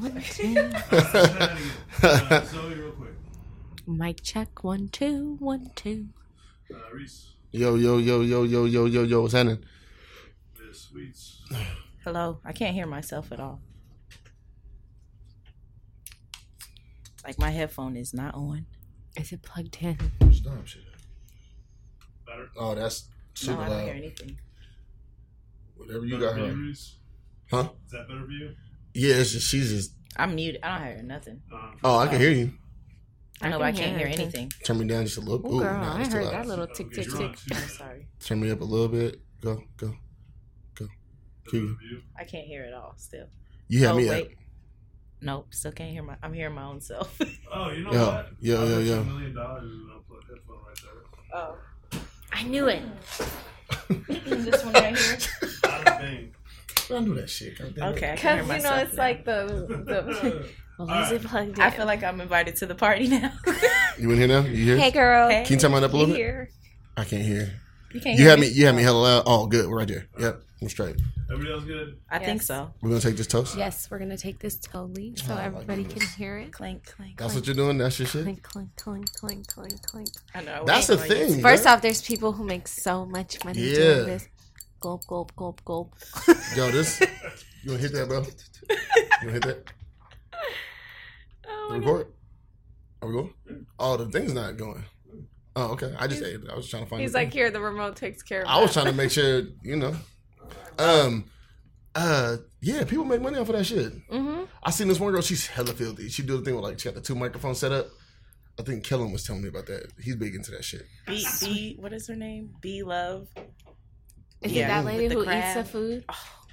One, two. uh, Zoe, real quick. Mic check. One, two. One, two. Uh, Reese, Yo, yo, yo, yo, yo, yo, yo, yo, what's happening? Miss Sweets. Hello. I can't hear myself at all. Like my headphone is not on. Is it plugged in? Stop shit. Better. Oh, that's No, super I don't hear loud. anything. Whatever you Better got for you, Huh? Is that better for you? Yeah, it's just, she's just. I'm muted. I don't hear nothing. Um, Oh, I can hear you. I know, I but I can can't hear hear anything. Turn me down just a little. Oh, Ooh, girl, nah, I it's too heard loud. that little tick, tick, tick. I'm sorry. Turn me up a little bit. Go, go. go. Keep- I can't hear it all still. You have oh, me wait. up. Nope, still can't hear my. I'm hearing my own self. Oh, you know Yo, what? yo, I'll yo, bet you yo. A million dollars is an unplugged headphone right there. oh, I knew it. this one right here. Out of thing. Don't do that shit. God damn it. Okay, I can hear Because you know it's now. like the the. Well, is it plugged in? I feel like I'm invited to the party now. You in here now? You here? Hey, girl. Hey. Can you turn mine up a little bit? Here. I can't hear. you can't hear. You hear had me. You had me hella loud. Oh, good. We're right there. Yep. I'm straight. Everybody else good? I think so. We're gonna take this toast. Yes, we're gonna take this totally so Oh, my everybody can hear it. Clink, clink. That's what you're doing. That's your shit. Clink, clink, clink, clink, clink, clink. I know. That's the ain't gonna use thing. First right? off, there's people who make so much money Yeah. doing this. Gulp, gulp, gulp, gulp. Yo, this. You wanna hit that, bro? You wanna hit that? Oh, Record. Are we going? Oh, the thing's not going. Oh, okay. I just ate it. I was trying to find. He's the thing. like, here, the remote takes care of I was trying to make sure, you know. Um, uh, yeah, people make money off of that shit. Mm-hmm. I seen this one girl. She's hella filthy. She do the thing with like she got the two microphones set up. I think Kellen was telling me about that. He's big into that shit. B, B, what is her name? B Love. Is Yeah, it that lady the who eats the crab. food?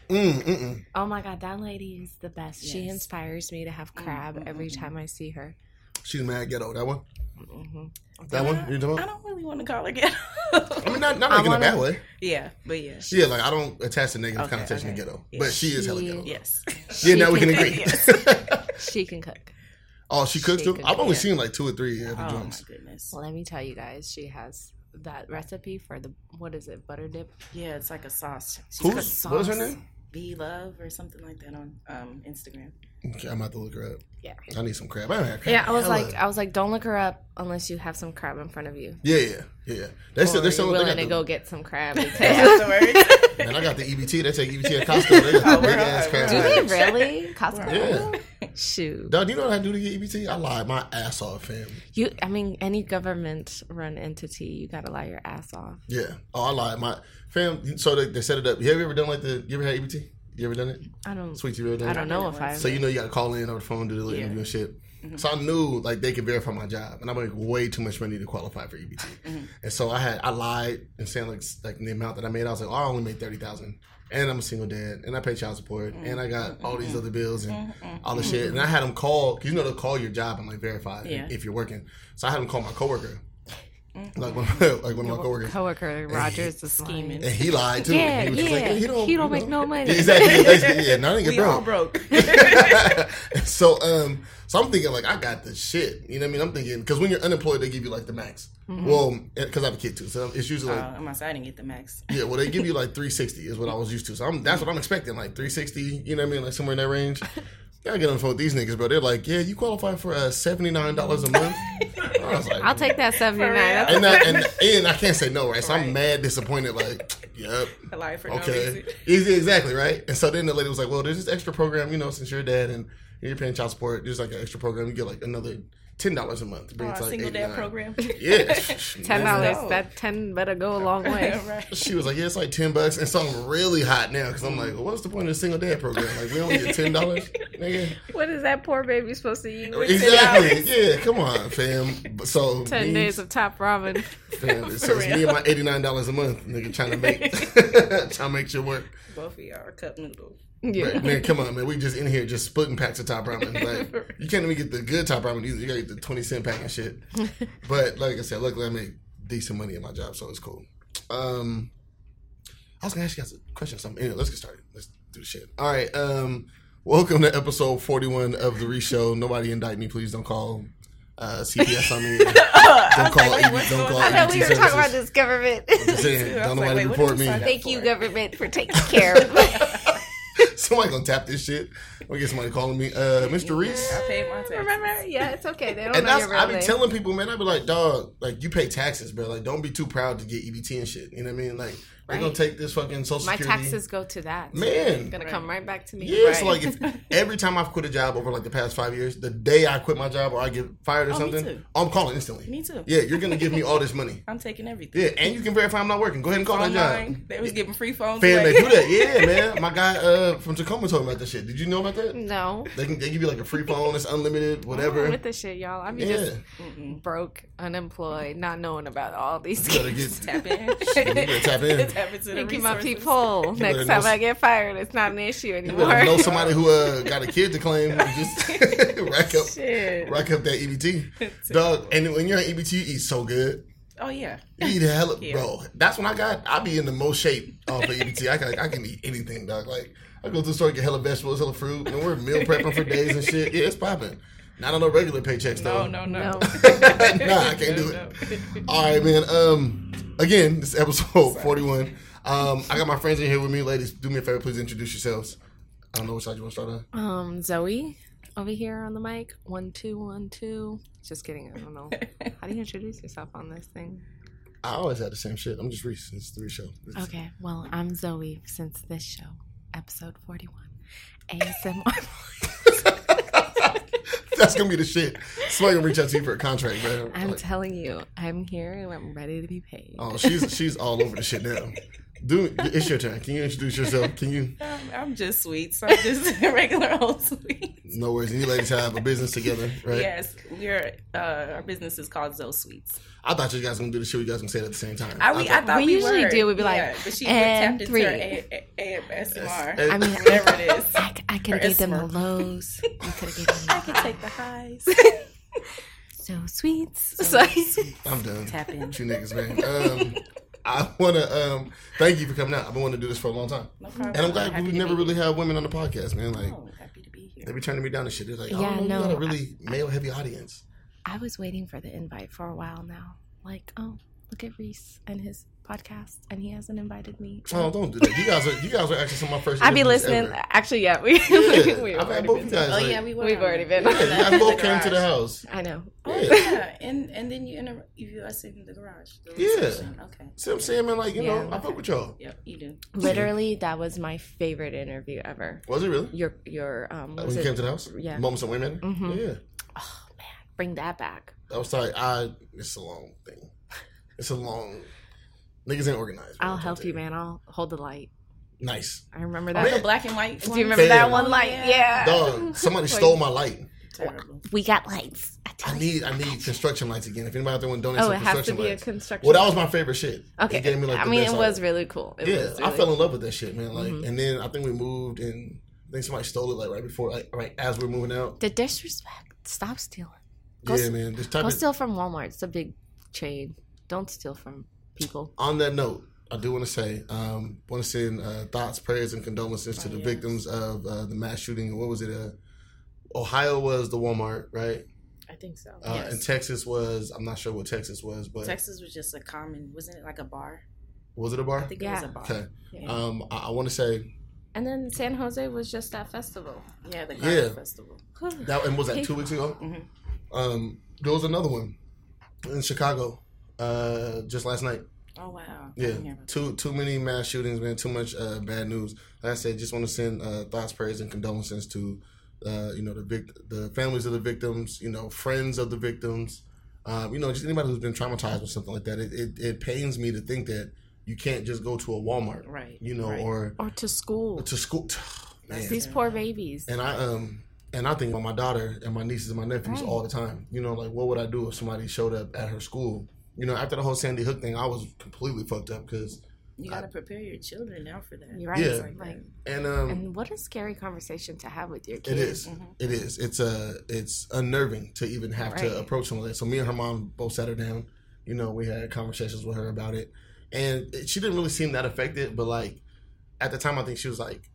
Mm, mm, Oh my god, that lady is the best. She inspires me to have crab every time I see her. She's mad ghetto. That one. hmm That one. You talking I don't really want to call her ghetto. I mean, not not I like in a wanna- bad way. yeah, but yeah. Yeah, like I don't attach the negative Okay, connotation okay. to ghetto, Yeah. but she is hella ghetto. Yes. Yeah, now we can can agree. She can cook. oh, she cooks She too. can I've only yeah. seen like two or three of the Oh my joints. goodness. Let me tell you guys, she has that recipe for the what is it, butter dip? Yeah, it's like a sauce. She's Who's got what was her name? B Love or something like that on um, Instagram. Okay, I'm about to look her up. Yeah. I need some crab. I haven't had crab. Yeah, I was Hella. like, I was like, don't look her up unless you have some crab in front of you. yeah, yeah, yeah. yeah. They said Or they're you're selling. They willing to the, go get some crab. They afterwards. Man, I got the EBT. They take EBT at Costco. They got Oh, big ass crab. do they really? Costco. Yeah. Shoot. Dog, do you know what I do to get EBT? I lied my ass off, fam. You, I mean, any government run entity, you gotta lie your ass off. Yeah. Oh, I lied my fam. So they, they set it up. Have you ever done like the? You ever had EBT? You ever done it? I don't. Sweet, you ever done I it? don't know if I. So you know you got to call in over the phone, do the little Yeah. interview and shit. Mm-hmm. So I knew like they could verify my job, and I make way too much money to qualify for EBT. Mm-hmm. And so I had I lied and saying like like the amount that I made. I was like, oh, I only made thirty thousand, and I'm a single dad, and I pay child support, and I got all these mm-hmm. other bills and all the shit. And I had them call because you know they'll call your job and like verify Yeah. if you're working. So I had them call my coworker, like one, like one of my coworkers, Coworker Rogers is Scheming. and he lied too. Yeah, he was just like, yeah. he don't, He don't make know. no money. Yeah, exactly. Yeah, basically, yeah, no, get we all broke. broke. so um so I'm thinking like I got the shit. You know what I mean? I'm thinking because when you're unemployed they give you like the max. Well, because I have a kid too, so it's usually like uh, I'm outside and get the max. yeah. Well, they give you like 360 is what I was used to. So I'm, that's what I'm expecting, like 360. You know what I mean? Like somewhere in that range. I get on the phone with these niggas, bro. They're like, yeah, you qualify for uh, seventy nine dollars a month. I was like, I'll take that seventy nine. And, I, and and I can't say no, right? So I'm mad, disappointed. Like, yep. I lie for no Okay, reason. Easy, exactly right. And so then the lady was like, "Well, there's this extra program, you know, since you're a dad and you're paying child support, there's like an extra program. You get like another ten dollars a month. to bring Oh, it a to, like, single dad 89. program. Yeah, ten dollars. No. That ten better go a long way. right. She was like, "Yeah, it's like ten bucks." And so I'm really hot now because I'm like, well, "What's the point of the single dad program? Like, we only get ten dollars, nigga." What is that poor baby supposed to eat? with Exactly. Yeah, come on, fam. So Ten me- days of top ramen. fam, so it's me and my eighty nine dollars a month, nigga, trying to make trying to make shit work. Both of y'all are cup noodles. Yeah. But, man, come on, man. We just in here just splitting packs of top ramen. Like you can't even get the good top ramen either. You gotta get the twenty cent pack and shit. But like I said, luckily I make decent money in my job, so it's cool. Um, I was gonna ask you guys a question. or Something. Anyway, let's get started. Let's do the shit. All right. Um, welcome to episode forty one of the Re Show. Nobody indict me, please. Don't call uh, CPS on me. don't call. like, wait, EB what's don't going call. on? I know we EBT were talking about this government. Just saying, don't like, nobody wait, report me. you sign up Thank you, for? government, for taking care of me. somebody gonna tap this shit. Or get somebody calling me, uh, Mr. Reese. I paid my taxes. Remember? Yeah, it's okay. They don't And know that's your real I be name. telling people, man. I be like, dog, like you pay taxes, bro. Like, don't be too proud to get EBT and shit. You know what I mean? Like, they gonna take this fucking social security. My security. taxes go to that. So Man. it's gonna come right back to me. Yeah, so like if every time I've quit a job over like the past five years, the day I quit my job or I get fired or Oh, something. I'm calling instantly. Me too. Yeah, you're gonna give me all this money. I'm taking everything. Yeah, and you can verify I'm not working. Go ahead and call that job. They was giving free phones. Fam, away. they do that. Yeah, man. My guy uh, from Tacoma told me about that shit. Did you know about that? no. They can they give you like a free phone. It's unlimited, whatever. I'm with the shit, y'all. I'm Yeah, just Mm-mm. broke, unemployed, not knowing about all these you gotta get. Tap in. You better tap in. Tap into the Making my people. better Next know- time I get fired, it's not an issue anymore. better know somebody who uh, got a kid to claim. and Just rack up, Shit. rack up that EBT, dog. And when you're on EBT, you eat so good. Oh yeah. You eat hella, Yeah. bro. That's when I got. I be in the most shape off of EBT. I can I can eat anything, dog. Like I go to the store get hella vegetables, hella fruit, and we're meal prepping for days and shit. Yeah, it's popping. Not on no regular paychecks though. no, no. No. nah, I can't do it. All right, man. Um, again, this is episode forty-one. Um, I got my friends in here with me, ladies. Do me a favor, please introduce yourselves. I don't know which side you want to start on. Um, Zoe over here on the mic. One, two, one, two. Just kidding. I don't know. How do you introduce yourself on this thing? I always had the same shit. I'm just Reese. It's the Reese show. It's- Okay, well, I'm Zoe since this show, episode 41. ASMR. That's gonna be the shit. Somebody gonna reach out to you for a contract, bro. I'm Like, telling you, I'm here and I'm ready to be paid. oh, she's she's all over the shit now. Do it's your turn. Can you introduce yourself? Can you? I'm, I'm just sweet. So I'm just a regular old sweet. No worries. And you ladies have a business together, right? Yes, we're uh, our business is called Zoe Sweets. I thought you guys were gonna do the show. You guys gonna say it at the same time. I, we, I thought- thought We we, usually were. do. We'd be like, yeah, but she and three. her A- A- ASMR. I mean, whatever it is. I, I could Or have gave them the lows. You could have gave them the I can take the highs. So sweets. So, I'm done. Tap in. You niggas, man. Um, I wanna um thank you for coming out. I've been wanting to do this for a long time, No problem. and I'm glad we never really had women on the podcast, man. Like Oh, happy to be here. They be turning me down and shit. They're like, oh, Yeah, no, you got a really male heavy audience. I was waiting for the invite for a while now. Like, oh, look at Reese and his podcast, and he hasn't invited me. Oh, don't do that. You guys are you guys are actually some of my first. I'd be listening. ever. Actually, yeah, we, Yeah, we've I've had already both been you guys. Oh like, yeah, we were. We've already been. Yeah, you guys both the came to the house. I know. Oh Yeah. yeah, and and then you inter- you us in the garage. The Yeah. reception. Okay. See what I'm saying, man? Like, you know, Yeah. I fuck with y'all. Yep, you do. Literally, that was my favorite interview ever. Was it really? Your your um, what when you it? came to the house? Yeah. Moments of women? Mhm. Yeah. Oh man, bring that back. I was like, I, it's a long thing. It's a long, niggas ain't organized. man. I'll help you, man. I'll hold the light. Nice. I remember Oh, that. the black and white. Do you remember that one light? yeah. Yeah. Dog, somebody stole my light. Terrible. We got lights. I, I need, I need construction lights again. If anybody out there want to donate Oh, some it has to construction be a lights. construction. well, that was my favorite shit. Okay. It gave me like I the mean, best it was art. really cool. It yeah, was I fell in love with that shit, man. Like, Mhm. and then I think we moved, and I think somebody stole it like right before, like right as we are moving out. The disrespect. Stop stealing. Go yeah, s- man. This type Go of, steal from Walmart. It's a big chain. Don't steal from people. on that note, I do want to say, um, want to send uh, thoughts, prayers, and condolences to the yes. victims of uh, the mass shooting. What was it? Uh, Ohio was the Walmart, right? I think so. Uh, Yes. And Texas was, I'm not sure what Texas was, but Texas was just a common, wasn't it like a bar? was it a bar? I think it was Yeah. a bar. Okay. Yeah. Um, I, I want to say And then San Jose was just that festival. Yeah, the Yeah. Festival. that, and was that two weeks ago? Mhm. Um, there was another one in Chicago, uh, just last night. Oh wow. Yeah, didn't hear about too too many mass shootings, man. Too much uh, bad news. Like I said, just want to send uh, thoughts, prayers, and condolences to uh, you know the vic- the families of the victims, you know friends of the victims, um, you know just anybody who's been traumatized with something like that. It, it it pains me to think that you can't just go to a Walmart. Right. you know, right. or Or to school. to school. Man. These poor babies. And I um and I think about my daughter and my nieces and my nephews Right. all the time. You know, like what would I do if somebody showed up at her school? You know, after the whole Sandy Hook thing, I was completely fucked up because you gotta prepare your children now for that. You're right. Yeah. Like, like- and um and what a scary conversation to have with your It kids. is. Mhm. It is. It's uh it's unnerving to even have Right. to approach some of that. So me and her mom both sat her down. You know, we had conversations with her about it, and it, she didn't really seem that affected. But like at the time, I think she was like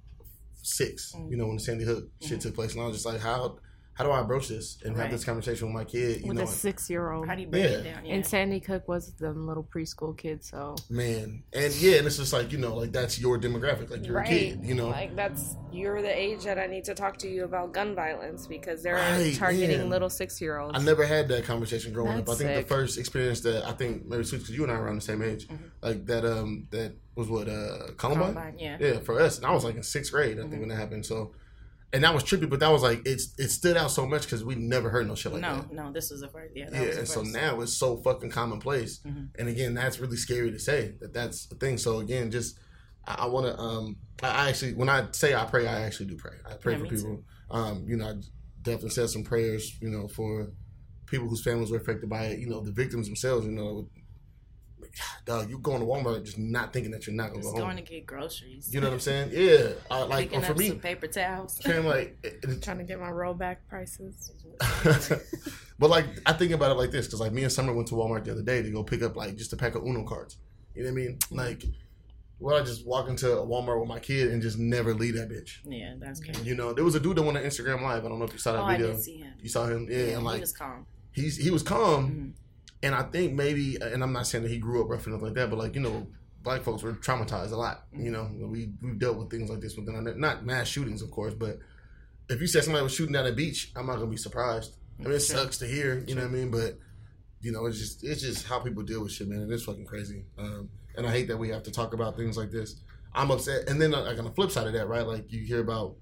6 Mm. You know, when the Sandy Hook shit Mhm. took place, and I was just like, how how do I approach this and have this conversation with my kid? You with know, a six year old. How do you break it Yeah. down? Yeah. And Sandy Hook was the little preschool kid, so man, and yeah, and it's just like you know, like that's your demographic, like you're a kid, you know. like that's you're the age that I need to talk to you about gun violence because they're Right, targeting man. little six year olds. I never had that conversation growing up. I think sick. the first experience that I think maybe because you and I are around the same age, Mm-hmm. like that um that was what uh Columbine. Columbine, yeah. Yeah, for us, and I was like in sixth grade, I think, when that happened. So, and that was trippy, but that was like it's it stood out so much because we never heard no shit like no, that. no, no, this was the first. Yeah, that Yeah, and so now it's so fucking commonplace, Mhm. and again, that's really scary to say that that's the thing. So again, just I, I want to um I, actually when I say I pray, I actually do pray. I pray Yeah, for me too. people. Um, you know, I definitely said some prayers, you know, for people whose families were affected by it. You know, the victims themselves. You know, dog, you going to Walmart just not thinking that you're not gonna Just go home. going to get groceries. You know what I'm saying? Yeah, uh, like Picking for up me, some paper towels. Fam, like, it- it- trying to get my rollback prices. but like, I think about it like this because like me and Summer went to Walmart the other day to go pick up like just a pack of Uno cards. You know what I mean? Like, well, I just walk into a Walmart with my kid and just never leave that bitch. yeah, that's crazy. You know, there was a dude that went on Instagram Live. I don't know if you saw that Oh, I video. did see him. You saw him, yeah, and he like was calm. he's he was calm, Mhm. And I think maybe, and I'm not saying that he grew up rough or nothing like that, but like you know, black folks were traumatized a lot. You know, we we've dealt with things like this within our not mass shootings, of course, but if you said somebody was shooting down a beach, I'm not gonna be surprised. I mean, it Sure. sucks to hear, you know what I mean, but you know, it's just it's just how people deal with shit, man, it's fucking crazy. Um, and I hate that we have to talk about things like this. I'm upset, and then like on the flip side of that, right? Like you hear about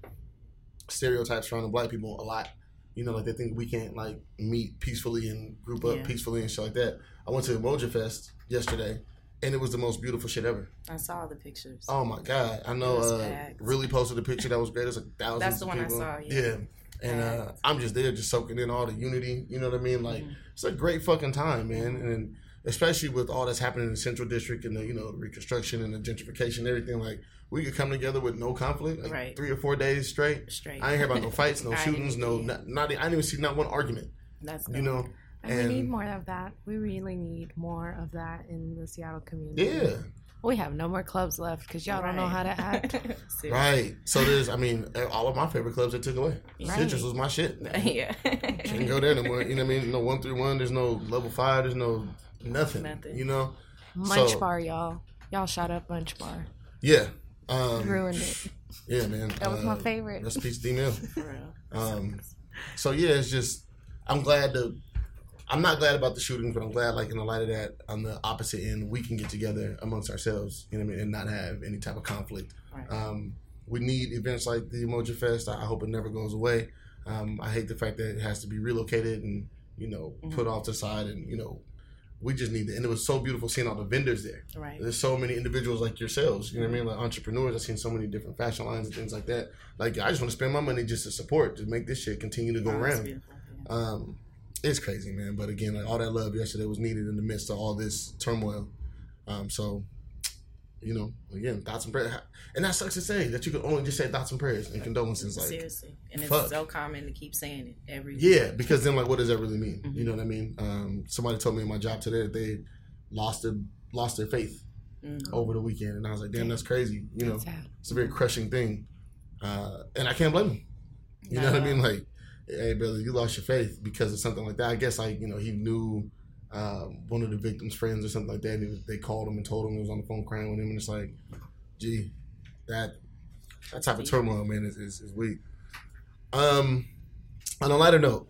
stereotypes surrounding black people a lot. You know, like they think we can't like meet peacefully and group up Yeah. peacefully and shit like that. I went to Umoja Fest yesterday, and it was the most beautiful shit ever. I saw the pictures. Oh my god! I know. Uh, really posted a picture that was great. It's like thousands. That's the one I saw, yeah. and uh, I'm just there, just soaking in all the unity. You know what I mean? Like Mhm. it's a great fucking time, man. And especially with all that's happening in the Central District and the you know reconstruction and the gentrification, and everything. Like we could come together with no conflict, like Right. three or four days straight. Straight. I ain't hear about no fights, no shootings, no not, not. I didn't even see not one argument. That's good. You know? And, And- we need more of that. We really need more of that in the Seattle community. Yeah. We have no more clubs left because y'all don't know how to act. Right. So there's, I mean, all of my favorite clubs that took away. Right. Citrus was my shit. yeah. Can't go there no more. You know what I mean? No one through one. There's no level five. There's no nothing. Nothing. You know? Munch So- Bar, y'all. Y'all shot up Munch Bar. Yeah. Um, Ruined it. yeah, man. That was my Uh, favorite. Rest in peace, D Mill. Um, so yeah, it's just I'm glad to. I'm not glad about the shootings, but I'm glad, like in the light of that, on the opposite end, we can get together amongst ourselves, you know what I mean, and not have any type of conflict. Right. Um, we need events like the Umoja Fest. I I hope it never goes away. Um, I hate the fact that it has to be relocated and you know put off to the side, and you know we just need it. And it was so beautiful seeing all the vendors there. right. There's so many individuals like yourselves, you know what I mean, like entrepreneurs. I've seen so many different fashion lines and things like that. Like I just want to spend my money just to support, to make this shit continue to go Oh, around. Yeah. Um, it's crazy, man. But again, like all that love yesterday was needed in the midst of all this turmoil. Um, so, you know, again, thoughts and prayers. And that sucks to say that you can only just say thoughts and prayers and condolences. Like, Seriously. And it's so common to keep saying it every yeah, because then like, what does that really mean? Mhm. You know what I mean? Um, somebody told me in my job today that they lost their lost their faith Mhm. over the weekend, and I was like, damn, that's crazy. You know, That's it's a very crushing thing, uh, and I can't blame them. You know what I mean? Like, hey, brother, you lost your faith because of something like that. I guess like you know he knew um, one of the victim's friends or something like that. And they called him and told him he was on the phone crying with him, and it's like, gee, that that type of turmoil, man, is is, is weak. Um, on a lighter note.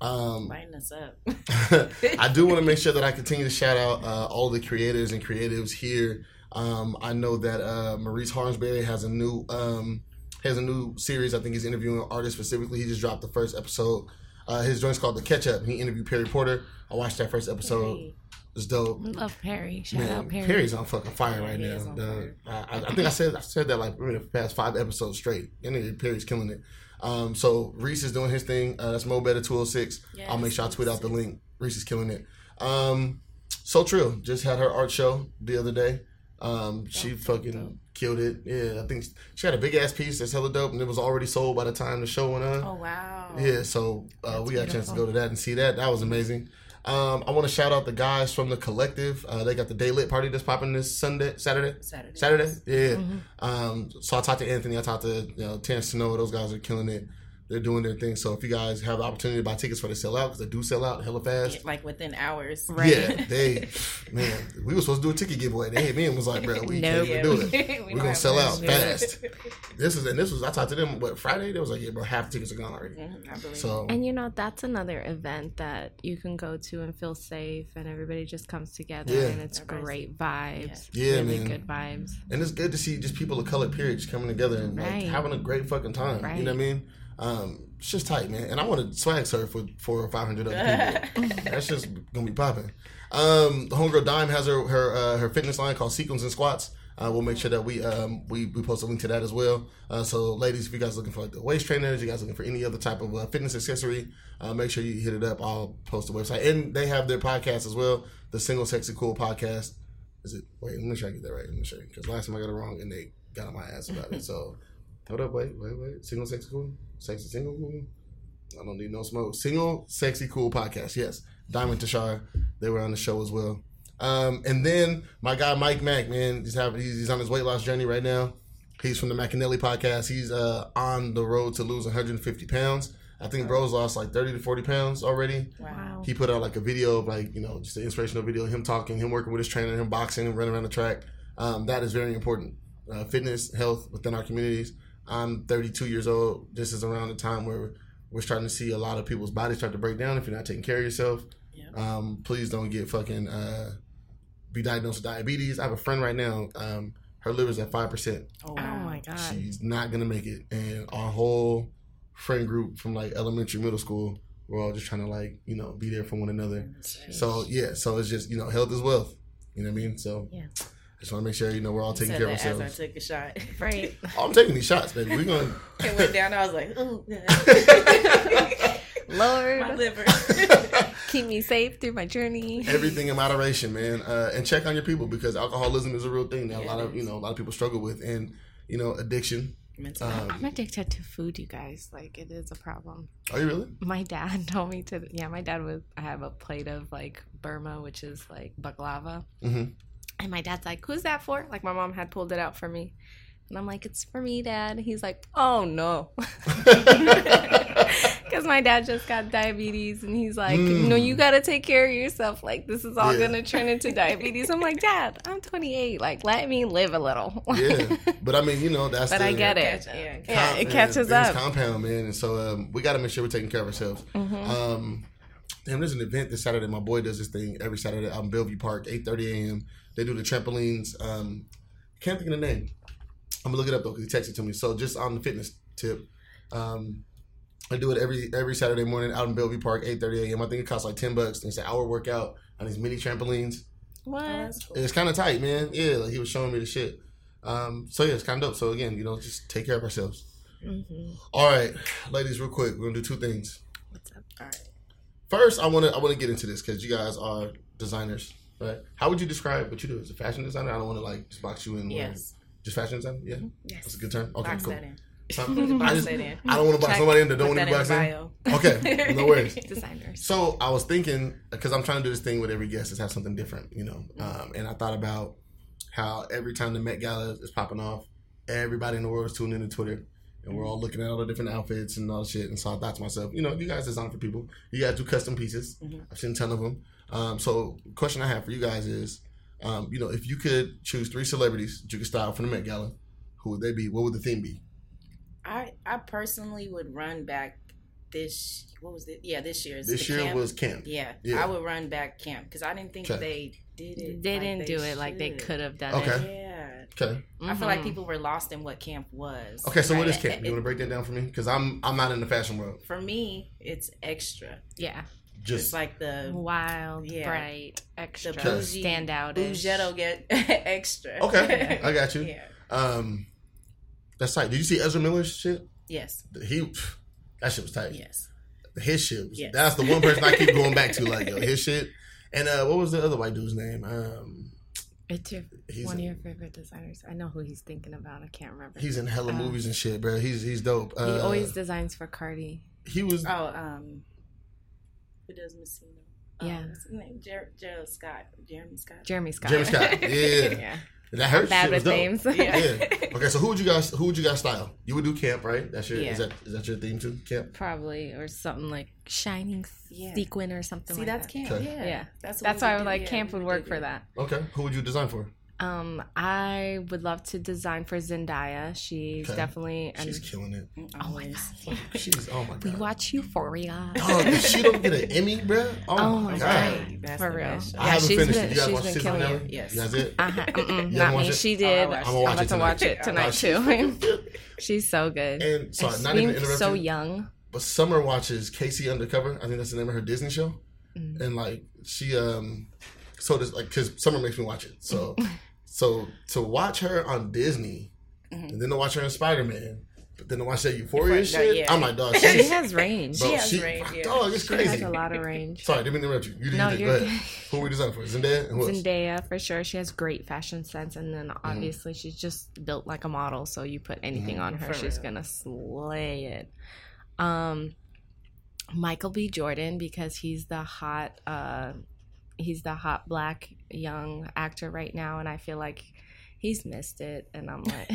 Um, Lighten us up. I do want to make sure that I continue to shout out uh, all the creators and creatives here. Um, I know that uh, Maurice Harnsberry has a new um, has a new series. I think he's interviewing artists specifically. He just dropped the first episode. Uh, his joint's called The Catch Up. He interviewed Perry Porter. I watched that first episode. Hey, It's dope. Love Perry. Shout Man, out Perry. Perry's on fucking fire right now. The-. I, I think I said I said that like the past five episodes straight. And Perry's killing it. Um, so Reese is doing his thing. Uh, that's Mo Better 206. I'll make sure I tweet out the link. Reese is killing it. Um, so Trill just had her art show the other day. Um, she fucking killed it. Yeah, I think she had a big ass piece that's hella dope, and it was already sold by the time the show went on. Oh wow. Yeah, so uh, we got a chance to go to that and see that. That was amazing. Um, I want to shout out the guys from the collective. Uh, they got the day lit party that's popping this Sunday, Saturday, Saturday. Saturday. Yeah. Mm-hmm. Um, so I talked to Anthony. I talked to you know Terrence Snow. Those guys are killing it. They're doing their thing. So if you guys have the opportunity to buy tickets for they sell out because they do sell out hella fast. like within hours. Right. Yeah, they man, we were supposed to do a ticket giveaway. They hit me and was like, "Bro, we Nope. can't do it. We We're gonna sell out room. fast." This is and this was I talked to them what Friday. They was like, "Yeah, bro, half the tickets are gone already." Mhm, I believe. So And you know, that's another event that you can go to and feel safe and everybody just comes together Yeah. and it's Everybody's- great vibes. Yeah, really man. good vibes. and it's good to see just people of color period just coming together and like having a great fucking time. You know what I mean? Um, it's just tight, man. And I want to swag surf with four or five hundred other people. That's just gonna be popping. Um, the homegirl Dime has her her uh, her fitness line called Sequence and Squats. Uh, we'll make sure that we um we, we post a link to that as well. Uh, so ladies, if you guys looking for like the waist trainers, you guys looking for any other type of uh, fitness accessory, uh, make sure you hit it up. I'll post the website and they have their podcast as well, the Single Sexy Cool podcast. Is it? Wait, let me try to get that right. Let me show you because last time I got it wrong and they got on my ass about it. So hold up, wait, wait, wait. Single Sexy Cool, Sexy Single Cool. I don't need no smoke. Single Sexy Cool podcast. Yes, Diamond Tashar, they were on the show as well. Um, and then my guy Mike Mack, man, he's having he's, he's on his weight loss journey right now. He's from the McAnally podcast. He's uh, on the road to lose 150 pounds. I think bro's lost like 30 to 40 pounds already. Wow. He put out like a video of like you know just an inspirational video of him talking, him working with his trainer, him boxing, and running around the track. Um, that is very important. Uh, fitness, health within our communities. I'm 32 years old. This is around the time where we're starting to see a lot of people's bodies start to break down if you're not taking care of yourself. Yeah. Um, please don't get fucking uh, be diagnosed with diabetes. I have a friend right now. Um, her liver's at five percent. Oh, Oh my god. She's not gonna make it, and our whole friend group from like elementary, middle school, we're all just trying to like you know be there for one another. So yeah, so it's just you know health is wealth. You know what I mean? So Yeah. I just want to make sure you know we're all taking care of that as I ourselves. took a shot. Right. Oh, I'm taking these shots, baby. We're gonna. It went down. I was like, ooh, my Lord, liver. keep me safe through my journey. Everything in moderation, man, uh, and check on your people because alcoholism is a real thing that a lot of you know a lot of people struggle with, and you know addiction. Um. I'm addicted to food, you guys. Like it is a problem. Are you really? My dad told me to. Yeah, my dad was. I have a plate of like Burma, which is like baklava, hmm and my dad's like, "Who's that for?" Like my mom had pulled it out for me, and I'm like, "It's for me, Dad." He's like, "Oh no," because my dad just got diabetes, and he's like, Mm. "No, you got to take care of yourself. Like this is all Yeah. gonna turn into diabetes." I'm like, "Dad, I'm 28. Like let me live a little." yeah, but I mean, you know that's. But the, I get it. Catch- yeah, Yeah, it catches things up. Compound, man, and so um, we got to make sure we're taking care of ourselves. Mhm. Um, damn, there's an event this Saturday. My boy does this thing every Saturday out in Bellevue Park, 8:30 a.m. They do the trampolines. Um, can't think of the name. I'm gonna look it up though because he texted it to me. So just on the fitness tip, um, I do it every every Saturday morning out in Bellevue Park, 8:30 a.m. I think it costs like 10 bucks. And it's an hour workout on these mini trampolines. What? Oh, cool. It's kind of tight, man. Yeah, like he was showing me the shit. Um, so yeah, it's kind of dope. So again, you know, just take care of ourselves. Mhm. All right, ladies, real quick, we're gonna do two things. What's up? All right. First, I want to I want to get into this because you guys are designers, right? How would you describe what you do as a fashion designer? I don't want to like just box you in. Yes. Just fashion designer. Yeah, Yes. that's a good term. Okay, Box cool. that in. Box I, just, that in. I don't want to box Check. somebody in that don't want to be in boxed in. Okay, no worries. Designers. So I was thinking because I'm trying to do this thing with every guest is have something different, you know. Um, and I thought about how every time the Met Gala is popping off, everybody in the world is tuning into Twitter, and we're all looking at all the different outfits and all the shit. And so I thought to myself, you know, you guys design for people. You guys do custom pieces. Mhm. I've seen a ton of them. Um, so question I have for you guys is, um, you know, if you could choose three celebrities that you could style for the Met Gala, who would they be? What would the theme be? I I personally would run back this. What was it? Yeah, this year's. This the year camp. was camp. Yeah, Yeah. I would run back camp because I didn't think Okay. they did it. They like didn't do it like they could have done Okay. it. Yeah, Okay. I feel like Mhm. people were lost in what camp was. Okay. So what Right. is camp? You want to break that down for me? Because I'm I'm not in the fashion world. For me, it's extra. Yeah. Just it's like the Wild, Yeah. bright, extra, the Okay. bougie standout. Bougetto get extra. Okay, I got you. Yeah. Um, that's tight. Did you see Ezra Miller's shit? Yes. He, that shit was tight. Yes. His shit. Was, Yes. That's the one person I keep going back to. Like, yo, his shit. And uh, what was the other white dude's name? Um, It's your he's one of your favorite designers. I know who he's thinking about. I can't remember. he's in hella Uh, movies and shit, bro. He's he's dope. Uh, he always designs for Cardi. he was Oh, um, who does Moschino? Yeah. Um, what's his name? Ger- Gerald Scott. Jeremy Scott. Jeremy Scott. Jeremy Scott. Yeah. yeah. That hurts. Bad with names. Yeah. Yeah. Okay, so who would you guys who would you guys style? You would do camp, right? That's your Yeah. is that is that your theme too? Camp. Probably or something like shining Yeah. sequin or something. See, like that's that. camp. Okay. Yeah, Yeah, that's that's why I would like. Yeah, camp would work do for that. Okay. Who would you design for? Um, I would love to design for Zendaya. She's Okay. definitely and She's killing it. oh my Always. god, She's oh my god. we watch Euphoria. Dog, if she don't get an Emmy, bruh. Oh, Oh my my god. God. That's For real. best. I Yeah, haven't she's finished been- it. You guys she's watch been season killing. Yes. You guys it? Uh-huh, mm-mm, haven't me. it? She Oh, did. I I'm watched gonna watch about to watch it tonight. tonight Oh, too. she's so good. And so, And not even to seems interrupt so young. but Summer watches K.C. Undercover. I think that's the name of her Disney show. Mm. And like she um, so does like because Summer makes me watch it. So, so to watch her on Disney, Mhm. and then to watch her in Spider Man, but then to watch that Euphoria Euphoria, shit, yeah. I'm like, dog, She has range. bro, She has she, range, yeah. dog, it's She crazy. has a lot of range. Sorry, didn't mean to interrupt you. You, No, you did. you're Go ahead. Who are we designing for? Zendaya and who else? Zendaya for sure. She has great fashion sense, and then Mm-hmm. obviously she's just built like a model. So you put anything Mm-hmm. on her, For she's real. gonna slay it. Um, Michael B. Jordan because he's the hot, uh, he's the hot black young actor right now, and I feel like he's missed it. And I'm like,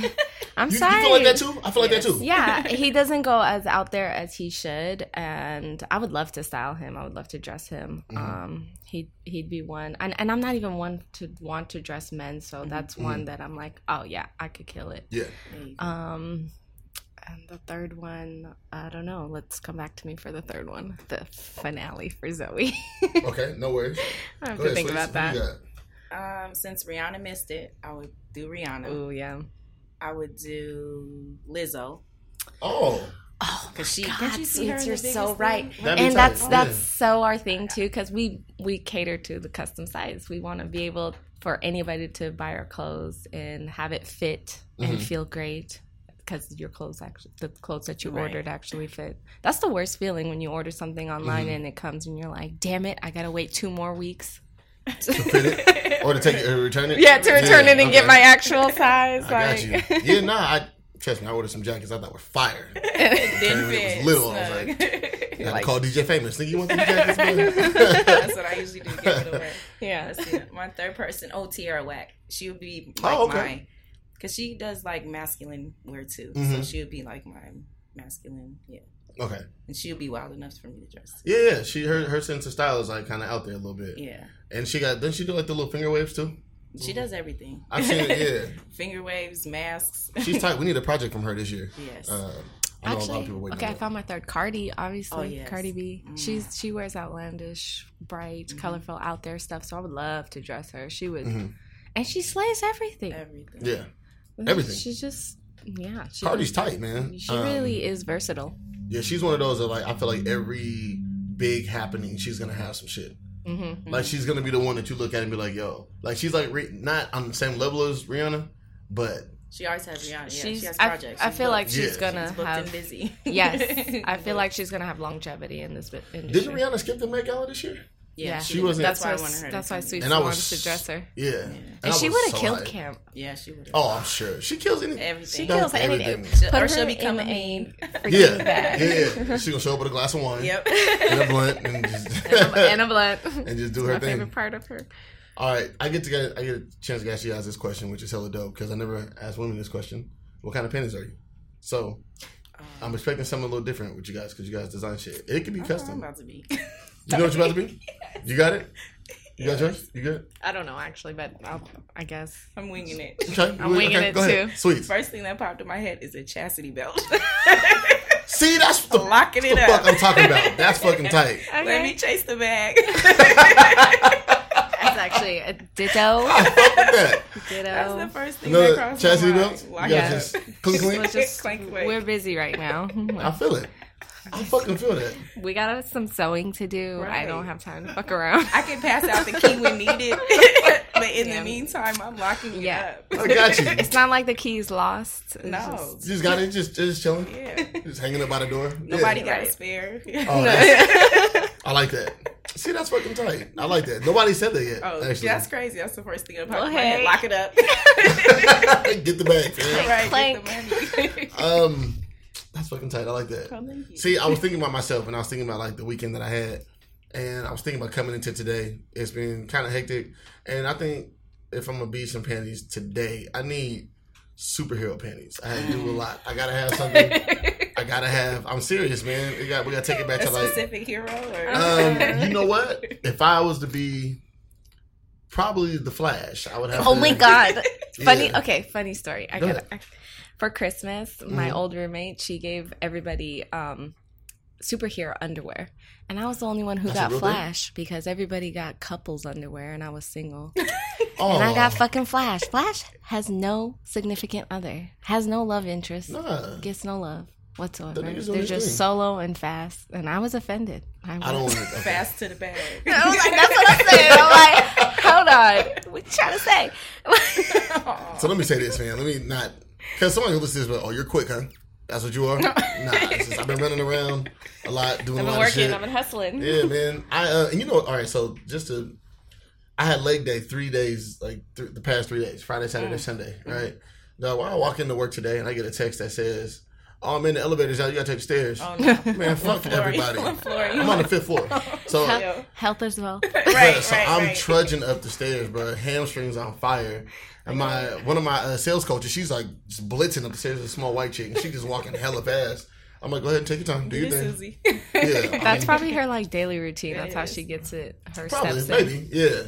I'm You, you feel like that too? I feel like that too. yeah, he doesn't go as out there as he should, and I would love to style him. I would love to dress him. Mhm. Um, he he'd be one, and and I'm not even one to want to dress men, so that's one that I'm like, oh yeah, I could kill it. Yeah. There you go. Um, and the third one, I don't know. Let's come back to me for the third one, the finale for Zoe. Okay, no worries. I have Go to ahead, think Sweets. about that. Um, since Rihanna missed it, I would do Rihanna. Oh yeah. I would do Lizzo Oh Oh, my because she. God, Can't you see her? You're so biggest right. That'd be and tight. that's Yeah. that's so our thing too because we we cater to the custom size we want to be able for anybody to buy our clothes and have it fit Mhm. and feel great because your clothes actually the clothes that you Right. ordered actually fit that's the worst feeling when you order something online Mhm. and it comes and you're like damn it i gotta wait two more weeks to fit it or to take it or return it. yeah to return Yeah, it and get my actual size I got you. like Yeah, nah. I trust me. I ordered some jackets I thought were fire. Didn't It was fit. little, I was Snug. I Like- call DJ Famous. Think you want these jackets? That's what I usually do. Give it away. yeah Let's. My third person, oh Tierra Whack. She would be like Oh, okay. my, because she does like masculine wear too. So Mhm. she would be like my masculine, yeah. okay. And she would be wild enough for me to dress. Yeah, yeah. She her her sense of style is like kind of out there a little bit. Yeah, And she got. Then she do like the little finger waves too. she does everything. I've seen it. Yeah. Finger waves, masks. She's tight. We need a project from her this year. yes. Uh, I know a lot of Actually, people waiting. okay, I found my third. Cardi, obviously, Oh, yes. Cardi B. Mm. She's she wears outlandish, bright, Mhm. colorful, out there stuff. So I would love to dress her. She would, Mhm. and she slays everything. everything. Yeah, everything. She's just yeah. She, Cardi's tight, man. She Um, really is versatile. Yeah, she's one of those that like I feel like every big happening, she's gonna have some shit. Mm-hmm. Like she's gonna be the one that you look at and be like, "Yo," like she's like re- not on the same level as Rihanna, but She always has Rihanna. Yeah, she's. she has I, projects. I She's feel like she's Yeah. gonna She's booked have. and busy. Yes, I feel like she's gonna have longevity in this bit- didn't. Rihanna skip the Met Gala this year? Yeah, She wasn't- That's why I wanted her. That's to why. Sweet And I was- to dress her, Yeah, and, I she would have so killed hyped. camp. Yeah, she would. Oh, I'm sure she kills anything. everything. She kills does anything. everything. She- Put or her she'll become in a a meme. Yeah, bag. yeah, yeah. She gonna show up with a glass of wine Yep. and a blunt and just and a blunt. and just do her my thing. favorite part of her. All right, I get to get I get a chance to ask you guys this question, which is hella dope because I never asked women this question. What kind of panties are you? So uh, I'm expecting something a little different with you guys because you guys design shit. It could be I'm custom. about to be. You know what you're about to be? You got it? You got yours? You good? I don't know actually, but I'll, I guess. I'm winging it. Okay. I'm winging it go ahead. too. Sweet. First thing that popped in my head is a chastity belt. See, that's the, Locking that's it the up. fuck I'm talking about. That's fucking tight. Let me chase the bag. That's actually a ditto. I fuck with that. Ditto. That's the first thing Another that crossed chastity my belts? mind. You Lock guys it up. just clink clink? We're just- We're busy right now. I feel it. I fucking feel that. We got some sewing to do. I don't have time to fuck around. I can pass out the key when needed, but in Yeah. the meantime, I'm locking it Yeah. up. I got you. It's not like the key's lost. It's No. just- You just got it, just just chilling, Yeah. just hanging up by the door. Nobody Yeah. got a spare. Oh, that's- I like that. See, that's fucking tight. I like that. Nobody said that yet. Oh, actually. that's crazy. That's the first thing that popped Well, in my head. hey. Lock it up. Get the bag, fam. right, Clank. get the money. Um, that's fucking tight. I like that. Oh, thank you. See, I was thinking about myself, and I was thinking about like the weekend that I had, and I was thinking about coming into today. It's been kind of hectic, and I think if I'm gonna be some panties today, I need superhero panties. I had to do a lot. I gotta have something. I gotta have. I'm serious, man. We got we gotta take it back A to like. specific hero or Um, you know what? If I was to be probably the Flash, I would have. Oh to- my god. Funny. Okay, funny story. I Go got ahead. For Christmas. My Mhm. old roommate, she gave everybody um superhero underwear, and I was the only one who That's a got real thing? Flash because everybody got couples underwear, and I was single. Oh, And I got fucking Flash. Flash has no significant other, has no love interest, Nah, gets no love whatsoever. That They're just thing. solo and fast, and I was offended. I, I don't was. want to. Okay. fast to the bag. I was like, that's what I'm saying. I'm like, hold on, what you trying to say? So let me say this, man. Let me not because somebody who listens to this, but oh, you're quick, huh? That's what you are. Nah, just, I've been running around a lot, doing I've a been lot of working. shit. I've been hustling. Yeah, man. I uh, and you know, all right. So just to, I had leg day three days, like th- the past three days, Friday, Saturday, Mm. Sunday, right? Now, when I walk into work today and I get a text that says, "Oh, I'm in the elevators out. You gotta take the stairs." Oh no. Man, fuck floor are everybody. what floor I'm on the fifth floor, so. Health, health as well. right, Bruh, so right, I'm right. trudging up the stairs, bro. Hamstrings on fire. And my one of my uh, sales coaches, she's like just blitzing up the stairs. A small white chick, and she just walking hella fast. I'm like, go ahead and take your time, do your thing. Susie. Yeah, I That's mean, probably her like daily routine. That's how she gets it. Her Probably, steps in. maybe, yeah.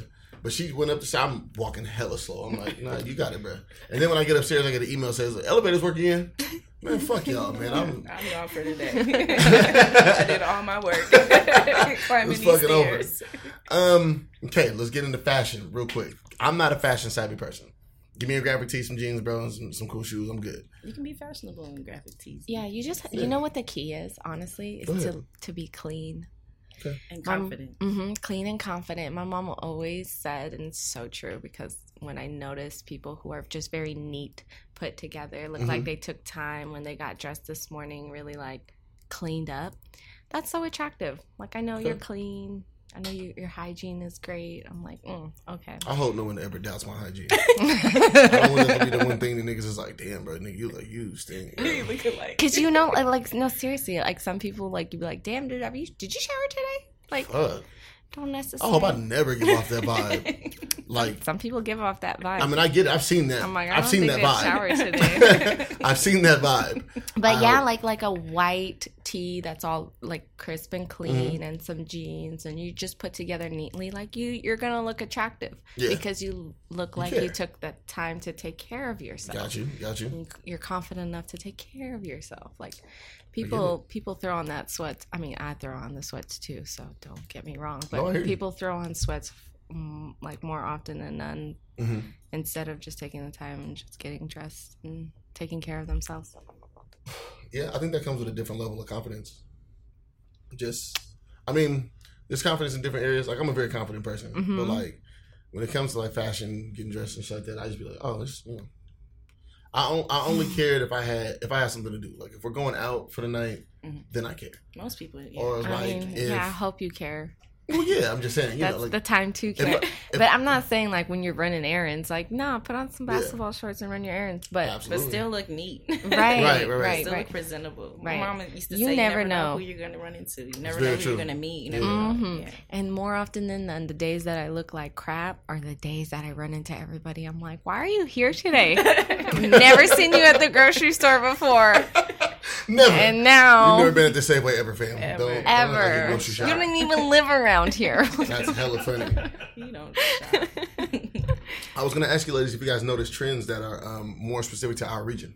But she went up the stairs. I'm walking hella slow. I'm like, nah, you got it, bro. And then when I get upstairs, I get an email that says elevators working in. Man, fuck y'all, man. I'm I'm gone for today. I did all my work. Climbing Let's these fuck it over. um okay. Let's get into fashion real quick. I'm not a fashion savvy person. Give me a graphic tee, some jeans, bro, and some, some cool shoes. I'm good. You can be fashionable in graphic tees. Yeah, you just Yeah. you know what the key is, honestly, Go is to to be clean. And Mom- confident. hmm clean and confident. My mom always said, and it's so true because when I notice people who are just very neat, put together, look like Mhm. they took time when they got dressed this morning, really like cleaned up. That's so attractive. Like I know you're clean. I know you, your hygiene is great. I'm like, mm, okay. I hope no one ever doubts my hygiene. I don't want that to be the one thing the niggas is like, damn, bro, nigga, you like you stink. bro." You looking like Cause you know, like, like, no, seriously, like some people, like you'd be like, "Damn, did have you did you shower today?" Like, Fuck. Don't necessarily. I hope I never give off that vibe. Like, Some people give off that vibe. I mean, I get it. I've seen that. I'm like, I I've don't seen think that they've vibe. today. I've seen that vibe. but I yeah, hope- like like a white tee that's all like crisp and clean, Mm-hmm. and some jeans, and you just put together neatly. Like you, you're gonna look attractive Yeah. because you look like care. you took the time to take care of yourself. Got you. Got you. and you're confident enough to take care of yourself. Like people people throw on that sweats. I mean, I throw on the sweats too, so don't get me wrong. But No, I hear you. people throw on sweats mm, like more often than none hmm instead of just taking the time and just getting dressed and taking care of themselves. Yeah, I think that comes with a different level of confidence. Just, I mean, there's confidence in different areas. Like I'm a very confident person, but Mhm. like when it comes to like fashion, getting dressed and shit like that, I just be like, oh, this, you know. I, on, I only cared if I had if I had something to do. Like if we're going out for the night, Mhm. then I care. most people. Yeah. Or I like mean, if yeah, I hope you care. well, yeah, I'm just saying, you That's know, like the time to care. I- if- but I'm not saying like when you're running errands, like nah, put on some Yeah. basketball shorts and run your errands. But but still look neat. right, Right, right, right. right, still right. look presentable. Right. My mama used to You say, never "You never know. know. who you're going to run into. You never know who true. you're going to meet. You Yeah. never know." Mhm. Yeah. And more often than none, the days that I look like crap are the days that I run into everybody. I'm like, why are you here today? Never seen you at the grocery store before. never. And now. You've never been at the Safeway ever, fam. Ever. Don't, don't you ever. grocery You shop. don't even live around here. That's hella funny. You don't. I was gonna ask you, ladies, if you guys notice trends that are um, more specific to our region.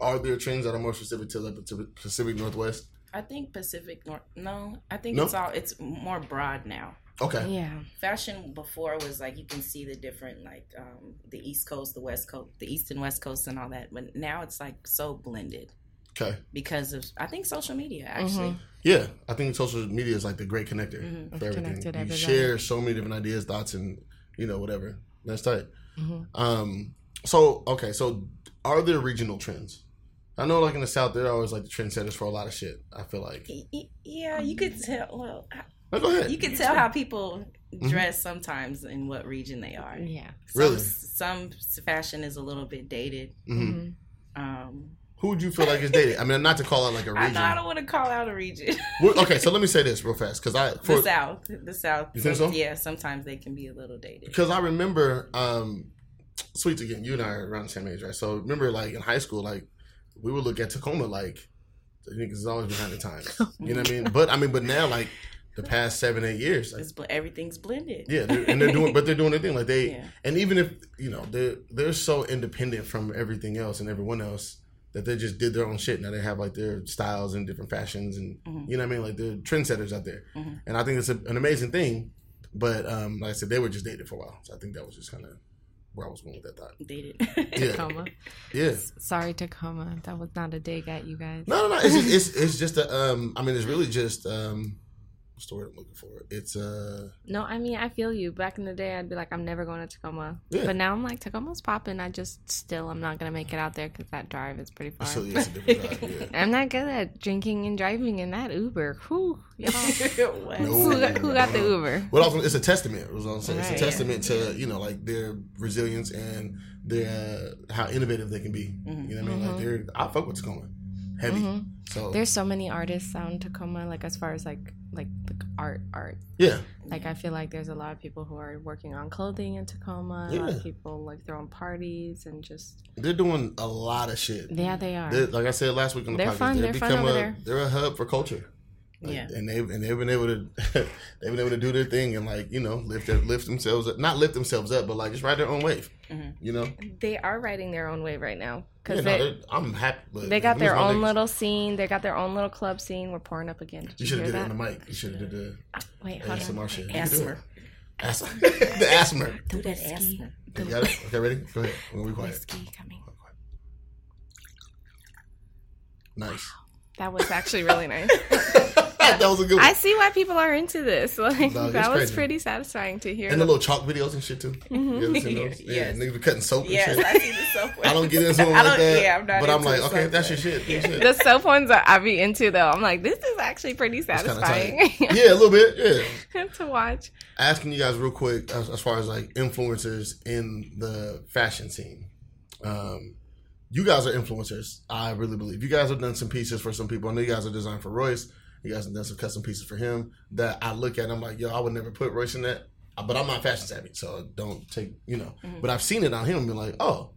Are there trends that are more specific to the to the Pacific Northwest? I think Pacific North. No, I think No? it's all. It's more broad now. Okay. yeah. Fashion before was like you can see the different like um, the East Coast, the West Coast, the East and West Coast, and all that. But now it's like so blended Okay. because of I think social media actually. Yeah, I think social media is like the great connector Mhm. for It's everything. connected you everybody. share so many different ideas, thoughts, and you know whatever. That's tight. Mhm. Um. So okay. So are there regional trends? I know, like in the South, they're always like the trendsetters for a lot of shit. I feel like. Y- y- Yeah, you could tell. Well, No, go ahead. you can tell how people Mm-hmm. dress sometimes in what region they are. Yeah. Some, Really? some fashion is a little bit dated. hmm Mhm. Um, Who would you feel like is dated? I mean, not to call out like a region. know I don't want to call out a region. Okay, so let me say this real fast because I for the South, the South. You think so? Yeah, sometimes they can be a little dated. because I remember, um, sweets again. You and I are around the same age, right? So remember, like in high school, like we would look at Tacoma like the niggas is always behind the times. You know what I mean? But I mean, but now like the past seven eight years, like, It's, bl- everything's blended. yeah, they're, and they're doing, but they're doing their thing. Like they, Yeah. and even if you know they're they're so independent from everything else and everyone else that they just did their own shit. Now they have like their styles and different fashions, and Mhm. you know what I mean. Like they're trendsetters out there, Mhm. and I think it's a, an amazing thing. But um, like I said, they were just dated for a while, so I think that was just kind of where I was going with that thought. Dated. Yeah. Tacoma. Yeah. Sorry, Tacoma. That was not a dig at you guys. No, no, no. It's just, it's it's just a um. I mean, it's really just um. What's the word I'm looking for? It's uh. No, I mean I feel you. Back in the day, I'd be like, I'm never going to Tacoma. Yeah. But now I'm like, Tacoma's popping. I just still, I'm not gonna make it out there because that drive is pretty far. So yeah, it's a different drive. Yeah. I'm not good at drinking and driving in that Uber. Whew, y'all. No. who, got, who got the Uber? Well, also, it's a testament. Was what I'm saying. It's a Right. testament to you know like their resilience and their uh, how innovative they can be. Mhm. You know what I mean? Like they're I fuck with Tacoma, heavy. Mhm. So There's so many artists out in Tacoma, like as far as like like the art art. yeah, Like I feel like there's a lot of people who are working on clothing in Tacoma. A lot Yeah. of people like throwing parties and just they're doing a lot of shit. yeah, they are. They're, like I said last week on the They're podcast, fun. they've They're fun become over a there. they're a hub for culture. Like, Yeah. and they've and they've been able to they've been able to do their thing and like you know lift their, lift themselves up, not lift themselves up, but like just ride their own wave. Mhm. You know, They are riding their own wave right now because Yeah, no, they they're- I'm happy. But they got their own niggas. little scene. They got their own little club scene. We're pouring up again. Did You you, should have hear did it on the mic. You should have did the Uh, Wait, hold ASMR on. shit. You can do Asthma. it. Asthma. the asthma. Do that Whiskey. asthma. You got it? Okay, ready? Go ahead. We'll be quiet. Whiskey coming. Nice. That was actually really nice. that was a good one. I see why people are into this. Like No, that was crazy. pretty satisfying to hear. and the little chalk videos and shit too. Mhm. You ever seen those? Yeah, Yes. niggas be cutting soap and Yes, shit. I see the soap. I don't get into them like that. Yeah, I'm not. but I'm like, okay, that's your shit. Your shit. the soap ones are, I be into though. I'm like, this is actually pretty satisfying yeah, a little bit. Yeah. to watch. Asking you guys real quick as, as far as like influencers in the fashion scene. Um, you guys are influencers. I really believe you guys have done some pieces for some people. I know you guys are designed for Royce. You guys have done some custom pieces for him that I look at. and I'm like, yo, I would never put Royce in that. Uh, But I'm not fashion savvy, so don't take you know. Mhm. But I've seen it on him and been like, oh,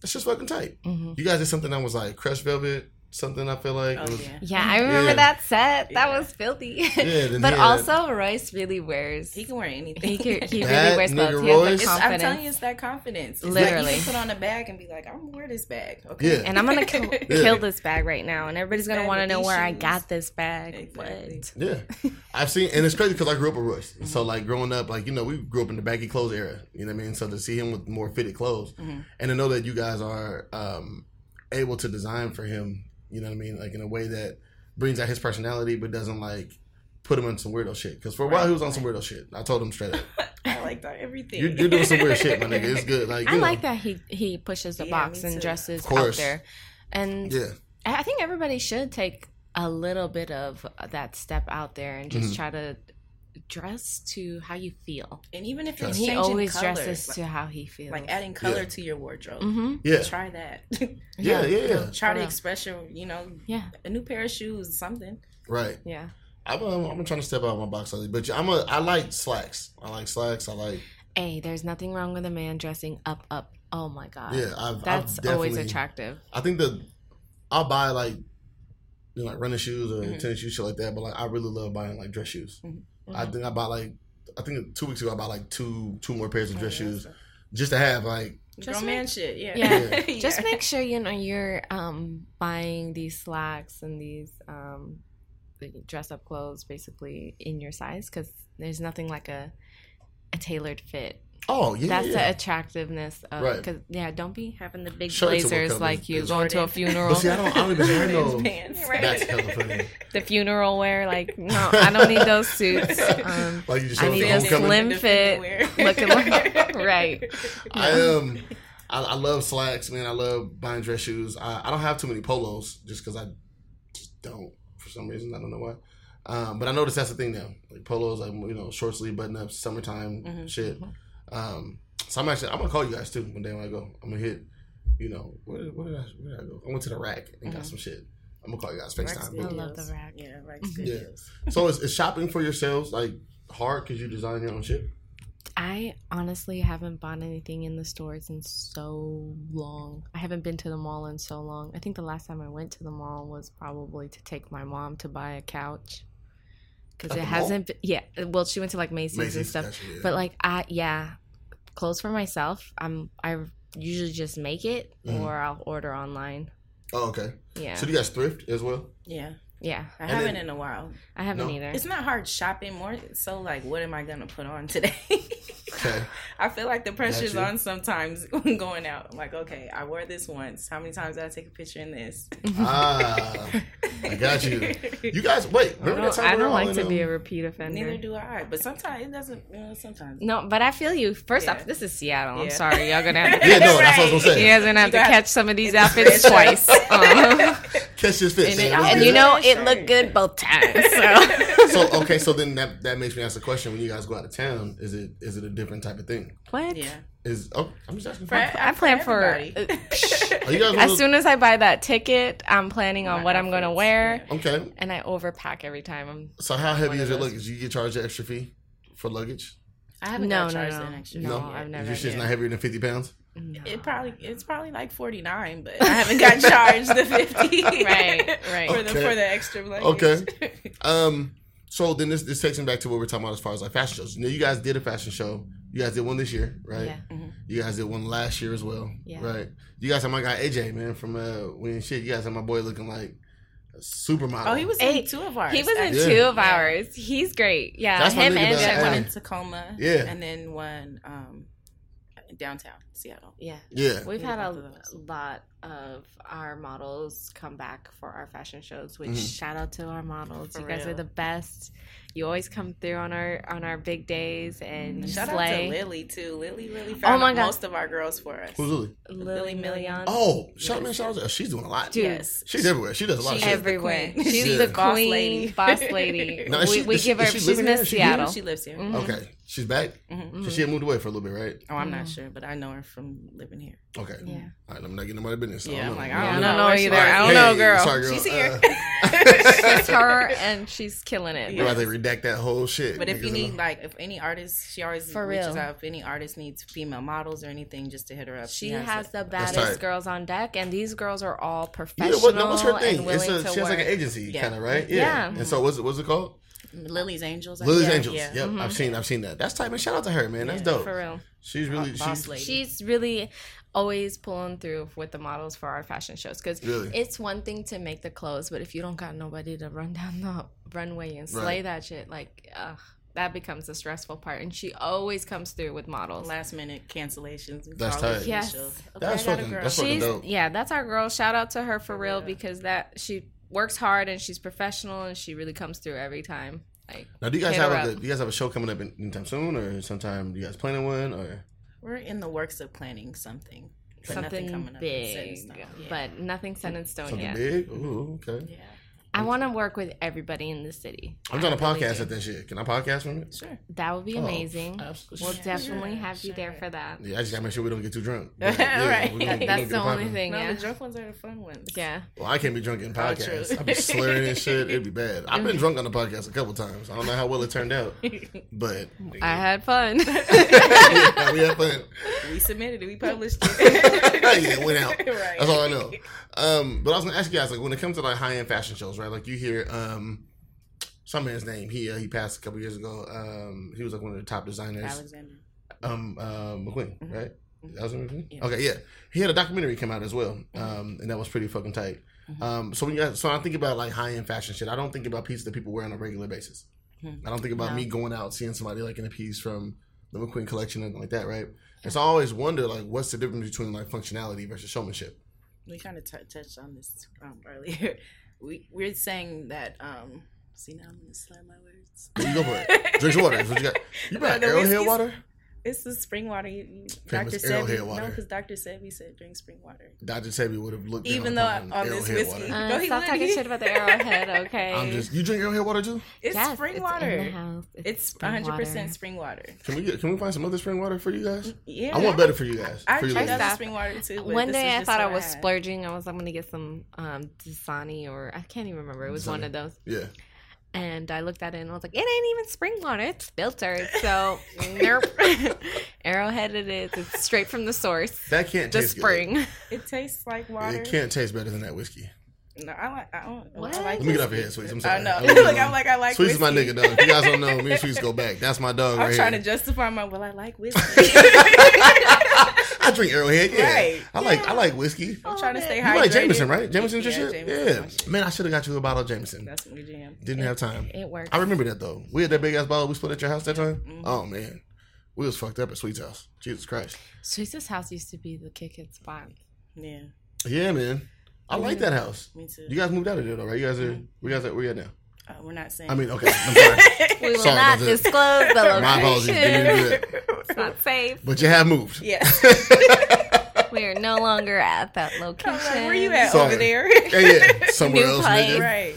that's just fucking tight. hmm You guys did something that was like crushed velvet, something I feel like. Oh was, yeah. Yeah, I remember Yeah. that set. That Yeah. was filthy. Yeah, but he had- also Royce really wears. He can wear anything. He, could, he really wears nigga clothes. He Royce- the It's, I'm telling you, it's that confidence. It's Literally. like you can put on a bag and be like, "I'm gonna wear this bag." Okay. Yeah. and I'm gonna kill, Yeah. kill this bag right now, and everybody's gonna want to know where I got this bag. Exactly. What? Yeah, I've seen, and it's crazy because I grew up with Royce. So like growing up, like you know, we grew up in the baggy clothes era. You know what I mean? So to see him with more fitted clothes, Mhm. and to know that you guys are um, able to design for him, you know what I mean? Like in a way that brings out his personality, but doesn't like put him on some weirdo shit. Because for a while he was on some weirdo shit. I told him straight up, I like that everything. you're, you're doing some weird shit, my nigga. It's good. Like I know, like that he he pushes the Yeah, box and dresses out there, and Yeah, I I think everybody should take a little bit of that step out there and just Mhm. try to dress to how you feel. and even if you're he changing always colors, dresses like, to how he feels. like adding color Yeah. to your wardrobe. hmm yeah, Try that. yeah, yeah, yeah. Try to express your, you know, Yeah. a new pair of shoes, something. Right. Yeah. I'm, um, I'm trying to step out of my box lately, but I'm a. I like slacks. I like slacks. I like. Hey, there's nothing wrong with a man dressing up, up. Oh my god. Yeah, I've. That's I've always attractive. I think the I'll buy like you know like running shoes or Mhm. tennis shoes shit like that, but like I really love buying like dress shoes. I Mhm. think I bought like I think two weeks ago I bought like two two more pairs of dress Oh, shoes so- just to have like Just make- man shit, yeah. Yeah. Just make sure you know you're um buying these slacks and these um dress up clothes basically in your size because there's nothing like a a tailored fit. Oh yeah That's yeah. the attractiveness of Right. because yeah, don't be having the big Shirts blazers like you this. going to a funeral. But see, I don't, I don't even wear no. His pants. That's hella funny. the funeral wear like no, I don't need those suits. Um, Like you just I need me a slim fit, looking like right. I um, I, I love slacks, man. I love buying dress shoes. I, I don't have too many polos just because I just don't for some reason. I don't know why. Um, but I noticed that's the thing now. Like polos, like you know, short sleeve button ups, summertime Mhm. shit. Um, so I'm actually I'm gonna call you guys too one day when I go. I'm gonna hit you know, where, where, did I, where did I go? I went to the rack and got Mhm. some shit. I'm gonna call you guys Rack's FaceTime. I love the rack. Yeah, Rack's good Yeah. So is, is shopping for yourselves like hard because you design your own shit? I honestly haven't bought anything in the stores in so long. I haven't been to the mall in so long. I think the last time I went to the mall was probably to take my mom to buy a couch. Because it hasn't been, yeah. Well, she went to like Macy's, and stuff. gotcha, yeah. But like, I, yeah, clothes for myself, I'm, I usually just make it Mhm. or I'll order online. oh, okay. Yeah. So do you guys thrift as well? Yeah, yeah. I And haven't then- in a while. I haven't No. either. It's not hard shopping. More so, like, what am I gonna put on today? Okay. I feel like the pressure's Gotcha. on sometimes when going out. I'm like, okay, I wore this once. How many times did I take a picture in this? ah, I got you. You guys, wait. I Remember that don't, time I don't like in, to be a um, repeat offender. Neither do I. But sometimes it doesn't. You know, sometimes. No, but I feel you. First Yeah. off, this is Seattle. I'm sorry, y'all gonna have to. Yeah, no, that's what I was gonna You say. guys gonna have You to catch some of these outfits twice. Uh, Catch this fit. and, man. it- and you know, it looked good both times. So. So okay, so then that that makes me ask the question: When you guys go out of town, is it is it a different type of thing? what? Yeah. Is oh, I'm just asking. For, I plan for. everybody. Are you guys one as soon as I buy that ticket, I'm planning on My what I'm gonna wear. Okay, and I overpack every time. I'm so how heavy is of your those. luggage? You get charged an extra fee for luggage? I haven't No, got no, charged no. an extra. No, fee I've never- Your shit's yeah. not heavier than fifty pounds. No. It probably it's probably like forty nine, but I haven't got charged the fifty. Right, right. For the for the extra luggage. Okay. Um. So then this this takes me back to what we're talking about as far as like fashion shows. You know, you guys did a fashion show. You guys did one this year, right? Yeah. You guys did one last year as well, Yeah. right? You guys have my guy AJ man from uh when shit. You guys have my boy looking like a supermodel. Oh, he was Hey, in two of ours. He was in. Yeah. two of ours. He's great. Yeah, That's my him nigga and that- Yeah, one in Tacoma. Yeah. And then one um downtown Seattle. Yeah. Yeah. We've Yeah, had a both of those. lot of our models come back for our fashion shows, which Mhm. shout out to our models. For you guys are the best. You always come through on our on our big days and you Shout out to Lily too. Lily really found my most of our girls for us. Who's Lily? Lily Lily Million. Oh, shout Yes. man, shout out. to- She's doing a lot. Dude. Yes. She's everywhere. She does a lot of She shit. everywhere. queen. She's Yeah. the Boss queen, lady. boss lady. Now, is we she- we is she- give her. she she's living? Miss Is here? Seattle. She lives here. Mhm. Okay, she's back. Mhm. So she had moved away for a little bit, right? Oh, I'm Mhm. not sure, but I know her from living here. Okay. Yeah. All right, I'm not getting nobody business. so I Yeah, don't I'm know. like, I I don't don't know know either. is. I don't Hey, know, girl. Sorry, girl. She's here. Uh, it's her, and she's killing it. we're about to redact that whole shit. But if you need know. like if any artist, she always For reaches real. out. If any artist needs female models or anything, just to hit her up. She has it. the baddest girls on deck, and these girls are all yeah, professional what, no, what's her thing? and willing It's a, to she has like an agency, Yeah. kind of, right? Yeah. And so what's it, what's it called? Lily's Angels. I Lily's think. Angels. Yeah. Yep, Mhm. I've seen, I've seen that. That's tight, man. Shout out to her, man. That's Yeah, dope. for real. She's really, Boss she's lady. She's really always pulling through with the models for our fashion shows because Really? it's one thing to make the clothes, but if you don't got nobody to run down the runway and slay Right. that shit, like, ugh, that becomes the stressful part. And she always comes through with models. Last minute cancellations. That's tight. Yes. Okay, That's I got fucking- girl. that's fucking She's dope. yeah, that's our girl. Shout out to her for real real. because that she works hard and she's professional and she really comes through every time. Like now. Do you guys have a, do you guys have a show coming up anytime soon, or sometime Do you guys planning one, or We're in the works of planning something. But nothing something coming up and in big, stone. Yeah. but nothing set in stone something yet. big? Ooh, okay. yeah, I want to work with everybody in the city. I'm doing a podcast at that shit. Can I podcast from it? sure. That would be Oh, amazing. absolutely. We'll Yeah, definitely sure, have you there for that. Yeah, I just gotta make sure we don't get too drunk. Right. we gonna- That- gonna that's the only poppin'. thing. No, Yeah. the drunk ones are the fun ones. Yeah. Well, I can't be drunk in podcasts. true. I be slurring and shit. It'd be bad. I've been drunk on the podcast a couple times. I don't know how well it turned out, but I had fun. yeah, we had fun. we submitted it. We published it. yeah, it went out. Right. That's all I know. Um, but I was gonna ask you guys, like, when it comes to like high end fashion shows, right? Like, you hear um, some man's name. He uh, he passed a couple years ago. Um, he was like one of the top designers. Alexander. Um, uh, McQueen, Mhm. right? That was McQueen. Yeah. Okay, yeah. He had a documentary come out as well, um, and that was pretty fucking tight. Mhm. Um, so when you so I think about like high end fashion shit. I don't think about pieces that people wear on a regular basis. I don't think about No. me going out seeing somebody like in a piece from the McQueen collection and like that, right? And so I always wonder like what's the difference between like functionality versus showmanship. We kind of t- touched on this um, earlier. We we're saying that. Um, see now I'm gonna slur my words. You go for it. Drink some water. That's what you got. You brought The Arrowhead water? It's the spring water. You, you, Dr. Arrowhead Sebi, water. no, because Dr. Sebi said drink spring water. Dr. Sebi would have looked. Even though upon on this whiskey- Uh, No, stop talking shit about the arrowhead, okay? I'm just. You drink Arrowhead water too? It's Yes, spring it's water. In the house. It's 100 percent spring water. Can we get? Can we find some other spring water for you guys? Yeah, I want better for you guys. I for you tried ladies. other spring water too. One this day I thought I was had. splurging. I was I'm gonna get some um Dasani or I can't even remember. It was one of those. Yeah. And I looked at it and I was like, it ain't even spring water. It's filtered. So nope. Arrowhead it is. It's straight from the source. That can't The taste good. spring. It tastes like water. It can't taste better than that whiskey. No, I like. I don't. What? I like Let me get off whiskey. your head, Sweets. I'm I know. I really Look, don't. I'm like I like. Sweets is my nigga, though. If you guys don't know, me and Sweets go back. That's my dog I'm right trying here. to justify my. Well, I like whiskey. I drink Arrowhead. Yeah. Right. I like I like whiskey. I'm trying to stay You hydrated. like Jameson, right? Jameson's your Yeah, shit. Jameson's yeah. Man, I should have got you a bottle of Jameson. That's my jam. Didn't have time. It worked. I remember that though. We had that big ass bottle we split at your house that time. Mm-hmm. Oh man, we was fucked up at Sweet's house. Jesus Christ. Sweet's house used to be the kick it spot. Yeah, Yeah, man. I like that house. me too. You guys moved out of there though, right? You guys are. Mm-hmm. We guys are. Where you at now? Uh, we're not saying. I mean, okay. I'm sorry, We will Sorry not disclose the location. My apologies. Didn't do that. It's not safe. But you have moved. yeah. We are no longer at that location. I'm like, where you at Sorry. over there? Yeah, yeah. Somewhere New else, place. nigga. right.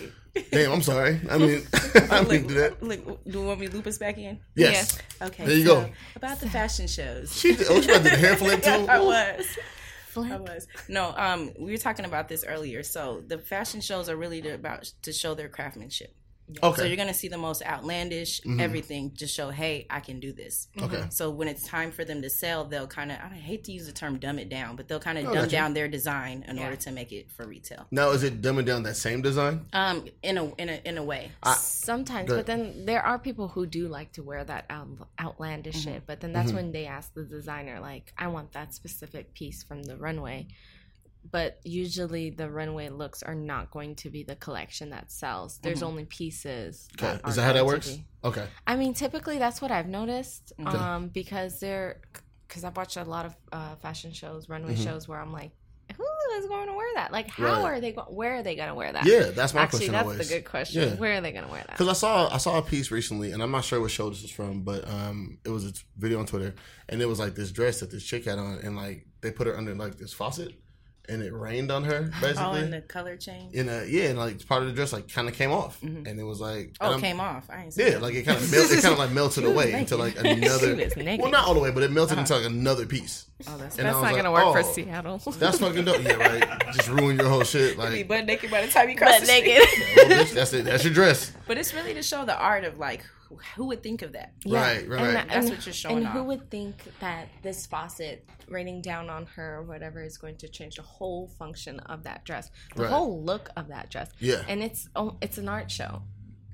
Damn, I'm sorry. I mean, I Look, didn't do that. look, do you want me to loop us back in? Yes. Okay. There you so, go. About the fashion shows. She did, oh, she about to the hair flip too. I was. I was. No, um, we were talking about this earlier. So the fashion shows are really about to show their craftsmanship. So Okay. you're gonna see the most outlandish mm-hmm. everything to show, hey, I can do this. Okay. Mm-hmm. So when it's time for them to sell, they'll kind of I hate to use the term dumb it down, but they'll kind of Oh, dumb down their design in Yeah. order to make it for retail. Now, is it dumbing down that same design? Um, in a in a in a way. Sometimes, but then there are people who do like to wear that out, outlandish mm-hmm. shit. But then that's when they ask the designer, like, I want that specific piece from the runway. But usually the runway looks are not going to be the collection that sells. There's only pieces. Okay. that Is that how that works? Okay. I mean, typically that's what I've noticed. Okay. Um, because they're because I've watched a lot of uh, fashion shows, runway Mhm. shows, where I'm like, who is going to wear that? Like, how Right. are they? Go- where are they going to wear that? Yeah, that's my Actually, question that's always. the good question. Yeah. Where are they going to wear that? Because I saw I saw a piece recently, and I'm not sure what show this was from, but um, it was a video on Twitter, and it was like this dress that this chick had on, and like they put her under like this faucet, and it rained on her Oh, basically. and the color change. in a yeah, and like part of the dress like kind of came off, Mhm. and it was like Oh, it came off. I ain't see Yeah, that. like it kind of melt, it kind of like melted away naked. into like another. well, not all the way, but it melted Uh-huh. into like another piece. Oh, that's And That's not like, gonna work for oh, Seattle. That's fucking dope. Yeah, right. Just ruin your whole shit. be butt naked by the time you cross Butt the street. naked. well, bitch, that's it. That's your dress. But it's really to show the art of like who, who would think of that. Right, right. And, That's That's and- what you're showing And off. who would think that this faucet raining down on her or whatever is going to change the whole function of that dress, the Right. whole look of that dress? Yeah. And it's oh, it's an art show.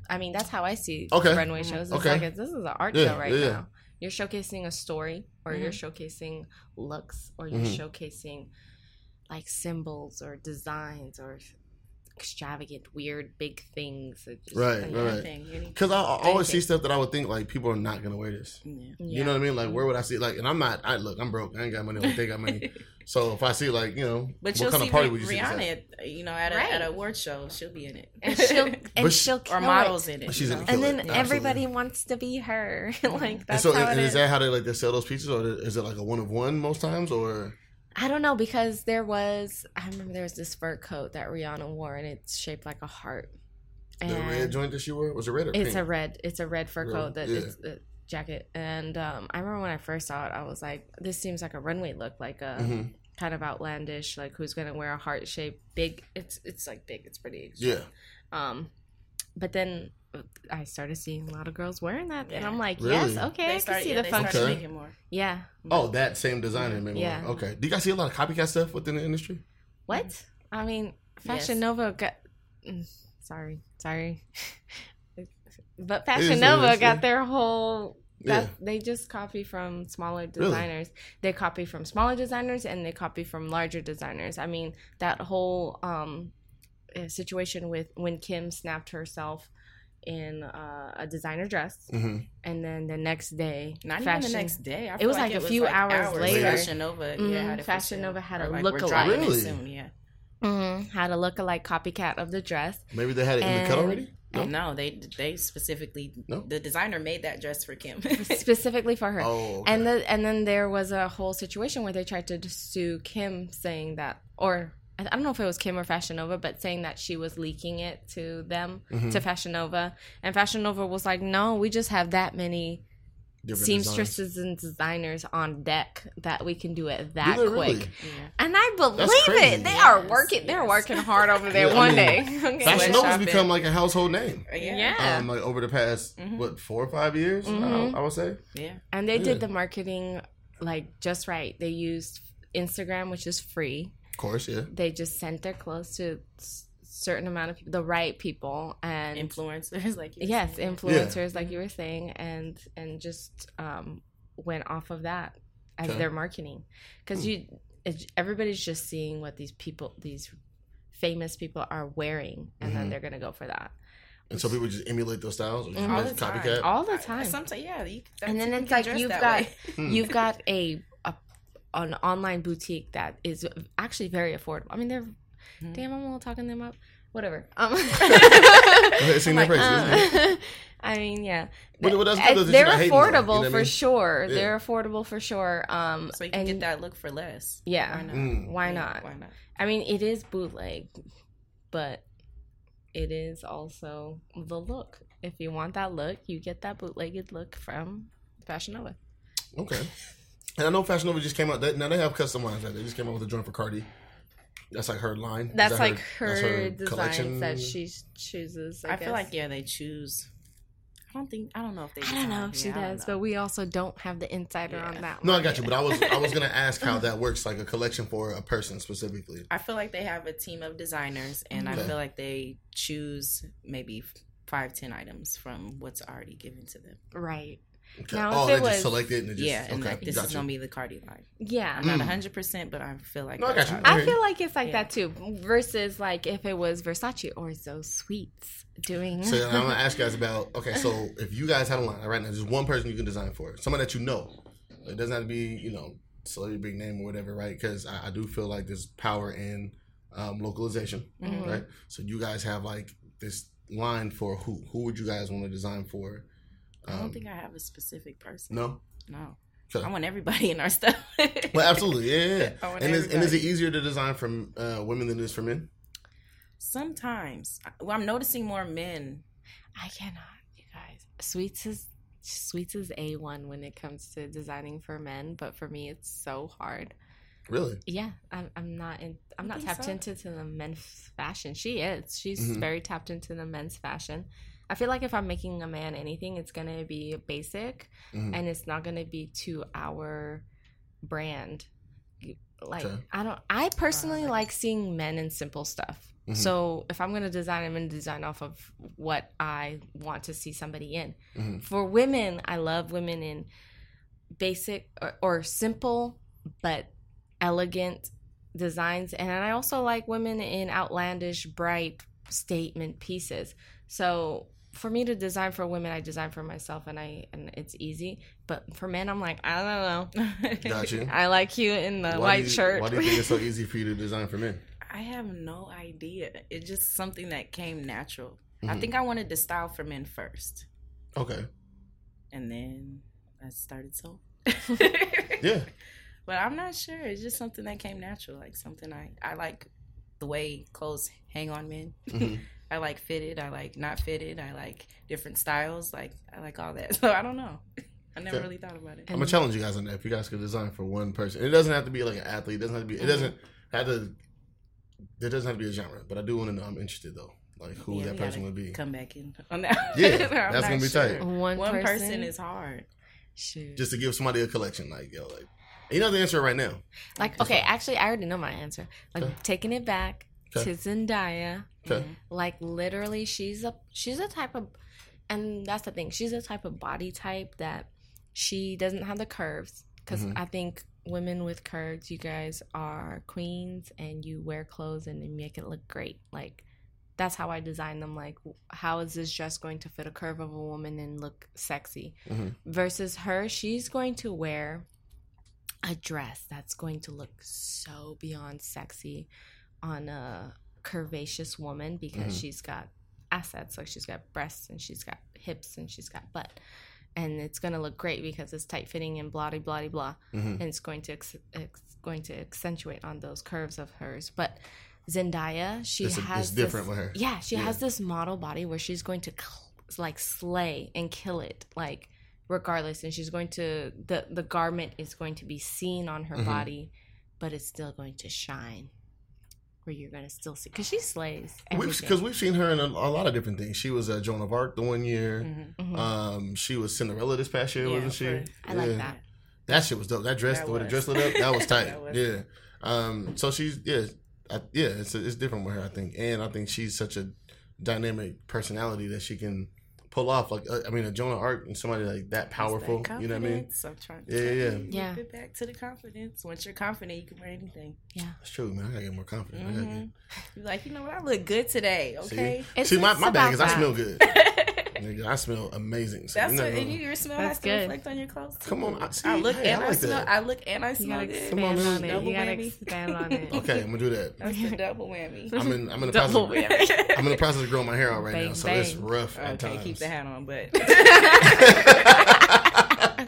I mean, that's how I see Okay. runway shows. It's Okay. like this is an art Yeah, show right yeah, yeah. now. You're showcasing a story, or you're showcasing looks, or you're Mhm. showcasing like symbols or designs or extravagant, weird, big things. Just- Right, and- right, right. Anything, anything. Because I, I always see stuff that I would think like people are not gonna wear this. Yeah. You know what I mean? Like, where would I see? Like, and I'm not. I look. I'm broke. I ain't got money. Like they got money. so if I see like you know, But what you'll kind see of party Rih- would you see? Rihanna, at? at, you know, at a, Right. at a award show, she'll be in it. and she'll and she- she'll kill or models it. in it. She's in and then it, absolutely. everybody wants to be her. like And that's so, how and it is is. that how they like they sell those pieces, or is it like a one of one most times, or I don't know because there was I remember there was this fur coat that Rihanna wore and it's shaped like a heart. And the red joint that she wore? Was it red or it's pink? a red it's a red fur Really? coat that Yeah. it's a jacket and um, I remember when I first saw it I was like this seems like a runway look like a Mhm. kind of outlandish like who's gonna wear a heart shaped big it's it's like big it's pretty Yeah. um but then I started seeing a lot of girls wearing that and I'm like Really? yes okay I They can see yeah, the they function Okay. more. yeah Oh, that same designer made Yeah. yeah. Okay. Do you guys see a lot of copycat stuff within the industry? What? I mean, Fashion Yes. Nova got. mm, Sorry, sorry. but Fashion Nova got their whole. That, Yeah. They just copy from smaller Really? designers. They copy from smaller designers and they copy from larger designers. I mean, that whole um, uh, situation with when Kim snapped herself in uh, a designer dress, hmm and then the next day, Not fashion, even the next day. I It was like a few hours later. Fashion Nova, Mhm, yeah, had it for Fashion. Nova had a like, look-alike. Really? soon, yeah. Mhm, had a look-alike copycat of the dress. Maybe they had it in the cut already. No? No, they they specifically No? the designer made that dress for Kim. specifically for her. Oh, okay. And the, and then there was a whole situation where they tried to sue Kim, saying that, or I I don't know if it was Kim or Fashion Nova, but saying that she was leaking it to them Mm-hmm. to Fashion Nova, and Fashion Nova was like, "No, we just have that many Different seamstresses and designers on deck that we can do it that Do quick." really? And I believe it. They are Yes, working. They're working hard over there. Yeah, I one mean, day, okay. Fashion Nova's Sweatshop become like a household name. yeah. Um, like over the past what four or five years, Mhm. I, I would say. yeah. And they Yeah. did the marketing like just right. They used Instagram, which is free. Of course, yeah. They just sent their clothes to certain amount of people, the right people, and Influencers like you were yes, saying. influencers, like you were saying, and and just um, went off of that as Okay. their marketing because Hmm. you it's, everybody's just seeing what these people, these famous people are wearing, and then Mhm. they're gonna go for that And so people just emulate those styles, or just. All like the time. copycat. all the time. Sometimes, yeah. You, and then you it's like you've got. Hmm. you've got a, a an online boutique that is actually very affordable. I mean, they're Mhm. damn. I'm all talking them up. Whatever. Um, Go ahead, sing their praises. um, I mean, yeah, But what that's good is that they're you're not hating on you know affordable what I for mean? sure. Yeah. They're affordable for sure. Um, So you can and get that look for less. Yeah. Why not? Mm. Why not? Why not? I mean, it is bootleg, but it is also the look. If you want that look, you get that bootlegged look from Fashion Nova. Okay. And I know Fashion Nova just came out. That, now they have custom lines. Right? They just came out with a joint for Cardi. That's like her line. That's that like her, that's her designs that she chooses. I, I, feel like yeah, they choose. I don't think I don't know if they. I don't know if she yeah, does, know. but we also don't have the insider Yeah. on that. No, I one. got you. But I was I was gonna ask how that works, like a collection for a person specifically. I feel like they have a team of designers, and Okay. I feel like they choose maybe five, ten items from what's already given to them. right. Okay. Now, oh, if they it just was- select it and it just yeah, and okay. like this got is you. gonna be the Cardi line. Yeah. I'm not Mm. hundred percent, but I feel like No, I got you. I feel like it's like Yeah. that too. Versus like if it was Versace or Zoe Sweets doing. So I'm gonna ask you guys about okay. So if you guys had a line right now, there's one person you can design for, someone that you know. It doesn't have to be you know celebrity big name or whatever, right? Because I, I do feel like there's power in um, localization, Mhm. right? So you guys have like this line for who? Who would you guys want to design for? I don't Um, think I have a specific person. no. No, Okay. I want everybody in our stuff. Well, absolutely, yeah, yeah. yeah. And is, and is it easier to design for uh, women than it is for men? Sometimes, well, I'm noticing more men. I cannot, you guys. Sweets is Sweets is a one when it comes to designing for men, but for me, it's so hard. Really? Yeah, I'm, I'm not in. I'm You not tapped so? into to the men's fashion. She is. She's Mhm. very tapped into the men's fashion. I feel like if I'm making a man anything, it's gonna be basic, Mhm. and it's not gonna be to our brand. Like Okay. I don't. I personally Uh, like seeing men in simple stuff. Mhm. So if I'm gonna design, I'm gonna design off of what I want to see somebody in. Mhm. For women, I love women in basic or, or simple but elegant designs, and I also like women in outlandish, bright statement pieces. So for me to design for women, I design for myself, and I and it's easy. But for men, I'm like, I don't know. Got you. I like you in the Why white you- shirt. Why do you think it's so easy for you to design for men? I have no idea. It's just something that came natural. I Mhm. think I wanted the style for men first, Okay. and then I started so. Yeah. But I'm not sure. It's just something that came natural. Like something I I like the way clothes hang on men. Mhm. I like fitted. I like not fitted. I like different styles. Like I like all that. So I don't know. I never Okay. really thought about it. I'm gonna challenge you guys on that. If you guys could design for one person, it doesn't have to be like an athlete. It doesn't have to be. It mm-hmm. doesn't have to. There doesn't have to be a genre, but I do want to know. I'm interested though, like who Yeah, that person gotta would be. Come back in on that. Yeah, I'm that's gonna be tight. One, One person, person is hard. Shoot. Just to give somebody a collection, like yo, like you know the answer right now. Like, okay, actually, I already know my answer. Like, Okay. taking it back Okay. to Zendaya. Okay. Like, literally, she's a she's a type of, and that's the thing. She's a type of body type that she doesn't have the curves. Because Mhm. I think women with curves, you guys are queens, and you wear clothes and you make it look great. Like, that's how I design them. Like, how is this dress going to fit a curve of a woman and look sexy? Mhm. Versus her, she's going to wear a dress that's going to look so beyond sexy on a curvaceous woman because Mhm. she's got assets. Like she's got breasts and she's got hips and she's got butt, and it's gonna look great because it's tight fitting and blah blah blah blah, Mhm. and it's going to ex- ex- going to accentuate on those curves of hers. But Zendaya, she It's, a- has it's different with her. yeah, she Yeah. has this model body where she's going to cl- like slay and kill it, like regardless, and she's going to the the garment is going to be seen on her Mhm. body, but it's still going to shine, where you're gonna still see because she slays. We've because we've seen her in a, a lot of different things. She was uh, Joan of Arc the one year. Mhm. Mhm. Um, she was Cinderella this past year, Yeah, wasn't she? I like that. That shit was dope. That dress, That the way the dress lit up, that was tight. That was. Yeah. Um. So she's yeah, I, yeah. It's it's different with her, I think, and I think she's such a dynamic personality that she can pull off. Like uh, I mean, a Joan of Arc and somebody like that powerful. That You know what I mean? confidence. I'm trying to Yeah, tell yeah, you, yeah. Get back to the confidence. Once you're confident, you can wear anything. Yeah, that's true, man. I gotta get more confident. I gotta hmm get- You're like, you know what? I look good today. Okay. See, see my, my bag about is I smell good. Nigga, I smell amazing. So That's you what, never and your smell That's has to reflect on your clothes. too. Come on, I- see, I look hey, and I I, like smell. that. I look and I You smell gotta good. Come on, expand man. on it. Double You gotta whammy. expand on it. Okay, I'm gonna do that. That's the double whammy. I'm in. I'm in the Double process. whammy. I'm in the process of growing my hair out right Bang, now, so it's bang. rough at okay, times. keep the hat on, but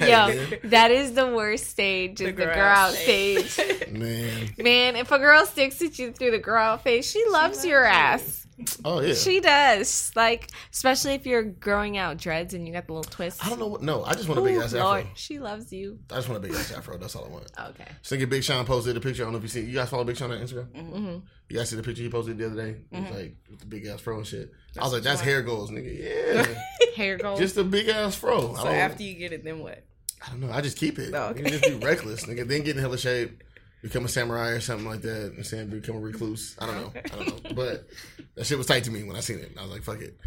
Yo, that is the worst stage. Is the, girl out stage. Man. Man, if a girl sticks at you through the girl out phase, she loves your loves you. ass. Oh yeah. She does. Like, especially if you're growing out dreads and you got the little twist. I don't know what. No, I just want a big Ooh, ass Lord, afro. she loves you. I just want a big ass afro. That's all I want. Okay. So Big Sean posted a picture. I don't know if you see. You guys follow Big Sean on Instagram? hmm You guys see the picture he posted the other day? It was Mhm. like with the big ass fro and shit. I was like, that's hair goals, nigga. Yeah, Hair goals. just a big ass fro. So after you get it, then what? I don't know. I just keep it. Oh, okay. Nigga, just be reckless, nigga. Then get in hella shape, become a samurai or something like that. And saying become a recluse. I don't know. I don't know. But that shit was tight to me when I seen it. I was like, fuck it.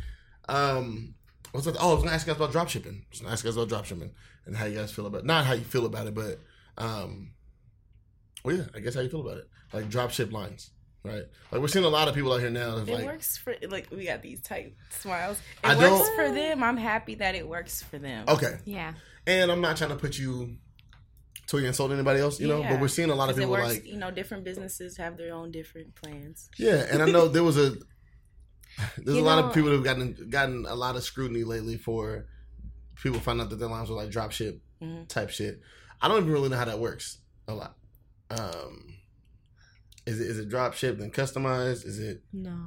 Um, what's that? Oh, I was gonna ask you guys about drop shipping. I was gonna ask you guys about drop shipping and how you guys feel about not how you feel about it, but um, well, yeah, I guess how you feel about it. Like drop ship lines, right? Like we're seeing a lot of people out here now. That's It like, works for like we got these tight smiles. It I works don't- for them. I'm happy that it works for them. okay, yeah. and I'm not trying to put you to insult anybody else, you know. But we're seeing a lot of people works, like, you know, different businesses have their own different plans. yeah, and I know there was a there's You a lot of people who've gotten gotten a lot of scrutiny lately for people find out that their lines were like drop ship Mhm. type shit. I don't even really know how that works a lot. Um, is it is it drop ship then customized? Is it No.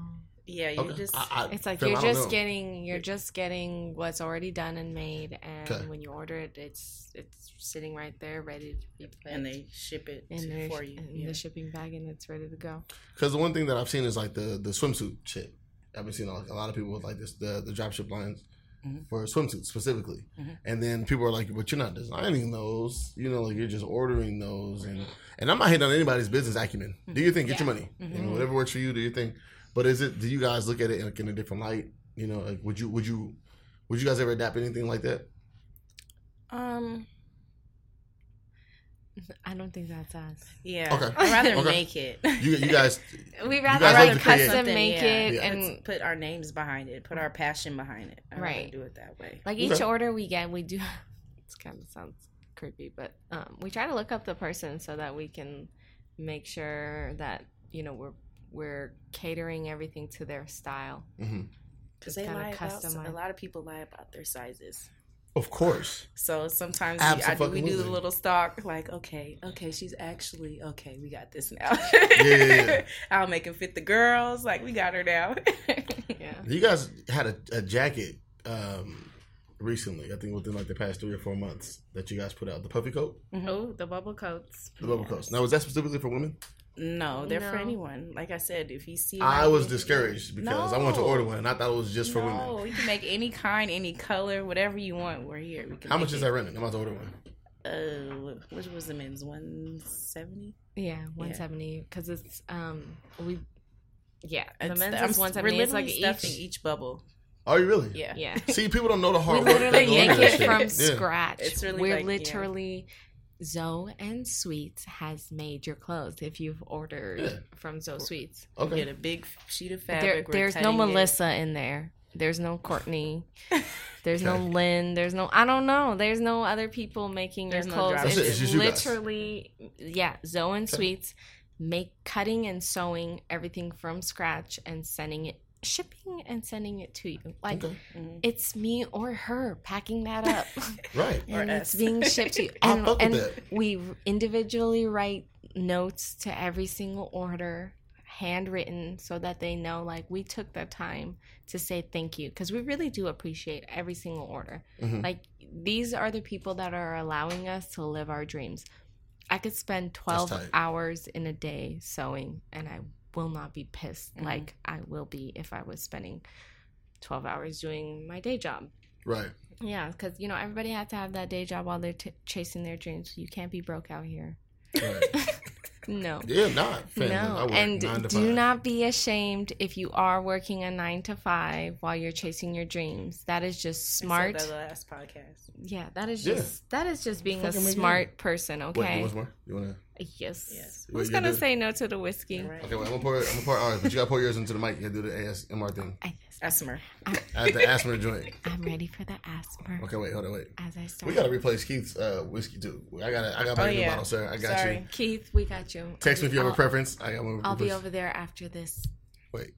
Yeah, you okay? just I, I It's like you're just know. getting you're just getting what's already done and made, and Okay. when you order it, it's it's sitting right there, ready to be put and they ship it in, there, for you. in yeah. the shipping bag, and it's ready to go. Because the one thing that I've seen is like the the swimsuit shit. I've been seeing like a lot of people with like this the the dropship lines Mhm. for swimsuits specifically, Mhm. and then people are like, "But you're not designing those. You know, like you're just ordering those." And and I'm not hitting on anybody's business acumen. Do you think get your money? You know, Mhm. whatever works for you. Do you think? But is it? Do you guys look at it in, like, in a different light? You know, like would you would you would you guys ever adapt anything like that? Um. I don't think that's us. Yeah. Okay. I'd rather Okay. make it. You you guys We rather love rather custom make yeah. it Yeah. and Let's put our names behind it. Put our passion behind it. I'd Right. do it that way. like Okay. each order we get, we do. It's kind of sounds creepy, but um, we try to look up the person so that we can make sure that you know we're we're catering everything to their style. mhm. Because they kinda lie about customize. a lot of people lie about their sizes. of course. So sometimes we, I do, we do the little stock, like, okay, okay, she's actually okay. We got this now. yeah, yeah. I'll make it fit the girls. Like we got her now. Yeah. You guys had a, a jacket um, recently. I think within like the past three or four months that you guys put out the puffy coat, Oh, the bubble coats. the bubble coats. Now, was that specifically for women? No, they're for anyone. Like I said, if you see, I was discouraged because I wanted to order one, and I thought it was just for women. no, you can make any kind, any color, whatever you want. We're here. We How much is it. that renting? I'm about to order one. Uh, which was the men's one seventy. Yeah, one seventy because it's um we. Yeah, the It's- men's I'm- is one It's like each. each bubble. Are you really? Yeah, Yeah, See, people don't know the we hard work. that literally goes make it from Yeah. scratch. It's really We're like, yeah. Literally Zoe and Sweets has made your clothes if you've ordered Yeah. from Zoe Sweets. You Okay. get a big sheet of fabric. we're there's no cutting it. Melissa in there. There's no Courtney. There's no Lynn. There's no I don't know. There's no other people making There's your clothes. drop That's it, it's it's just you literally yeah, Zoe and Okay. Sweets make cutting and sewing everything from scratch and sending it shipping and sending it to you. Like Okay. it's me or her packing that up. Right. Or and it's us. being shipped to you. I And, and that. we individually write notes to every single order, handwritten, so that they know like we took the time to say thank you because we really do appreciate every single order. Mhm. Like these are the people that are allowing us to live our dreams. I could spend 12 hours in a day sewing and I will not be pissed Mhm. like I will be if I was spending 12 hours doing my day job. Right. Yeah, because you know everybody has to have that day job while they're t- chasing their dreams. You can't be broke out here. Right. No, Yeah, not. Family. No, and do five. not be ashamed if you are working a nine to five while you're chasing your dreams. That is just smart. that the last podcast. Yeah, that is Yeah. just that is just being a Fucking it smart person. Wait, Okay. you want some more? You want to? Yes. Yes. What Who's you gonna gonna do? say no to the whiskey? Right. Okay, well, I'm gonna pour. I'm gonna pour ours, but you gotta pour yours into the mic. You gotta do the ASMR thing I, Asthma. at the asthma joint. I'm ready for the asthma Okay, wait, hold on, wait. as I start. We gotta replace Keith's uh, whiskey too. I got. to I got my Oh, new yeah. bottle, sir. I got Sorry. you. Keith, we got you. Text me if you have a I'll- preference. I got one. I'll be over there after this, Wait.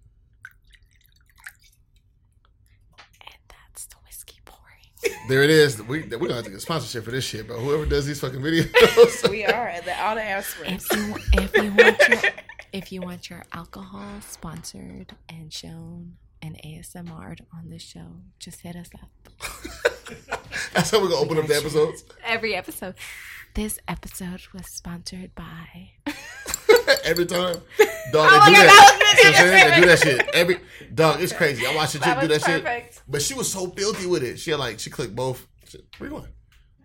and that's the whiskey pouring. There it is. We we gonna have to get sponsorship for this shit, but Whoever does these fucking videos. We are at the all the aspirants. if you if you want your if you want your alcohol sponsored and shown and ASMR'd on the show, just hit us up. That's how we're gonna open up the episodes. Every episode. This episode was sponsored by. Every time. Dog, Oh my they do God, that. that was See what I'm saying? They do that shit. Every dog, it's crazy. I watched a chick do was that shit. But she was so filthy with it. She had like she clicked both. She, Where you going?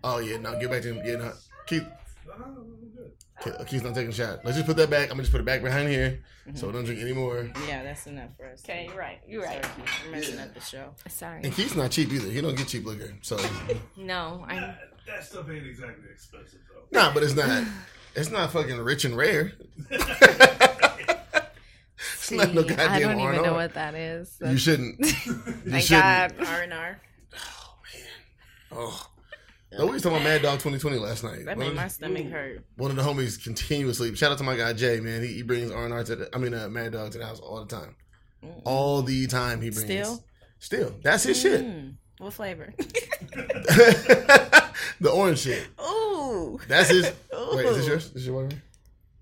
Oh yeah, no, get back to him. Yeah, no. I'm Keith's not taking a shot. Let's just put that back. I'm gonna just put it back behind here. So we don't drink anymore. Yeah, that's enough for us. Okay, you're right. You're Sorry, right. Keith. We're messing up the show. Sorry. And Keith's not cheap either. He don't get cheap liquor. So No, I'm. That, that stuff ain't exactly expensive though. nah, but it's not it's not fucking rich and rare. See, not no I don't even know R&R. what that is. You shouldn't. You Thank shouldn't. God. R and R. Oh. Man. Oh. No, we was talking about Mad Dog 2020 last night. That One made of the- my stomach hurt. one of the homies continuously. Shout out to my guy Jay, man. He, he brings R and R to the. I mean, uh, Mad Dog to the house all the time. Mm. All the time he brings. Still? still. That's his shit. What flavor? the orange shit. Ooh. That's his. Wait, is this yours? Is this your water?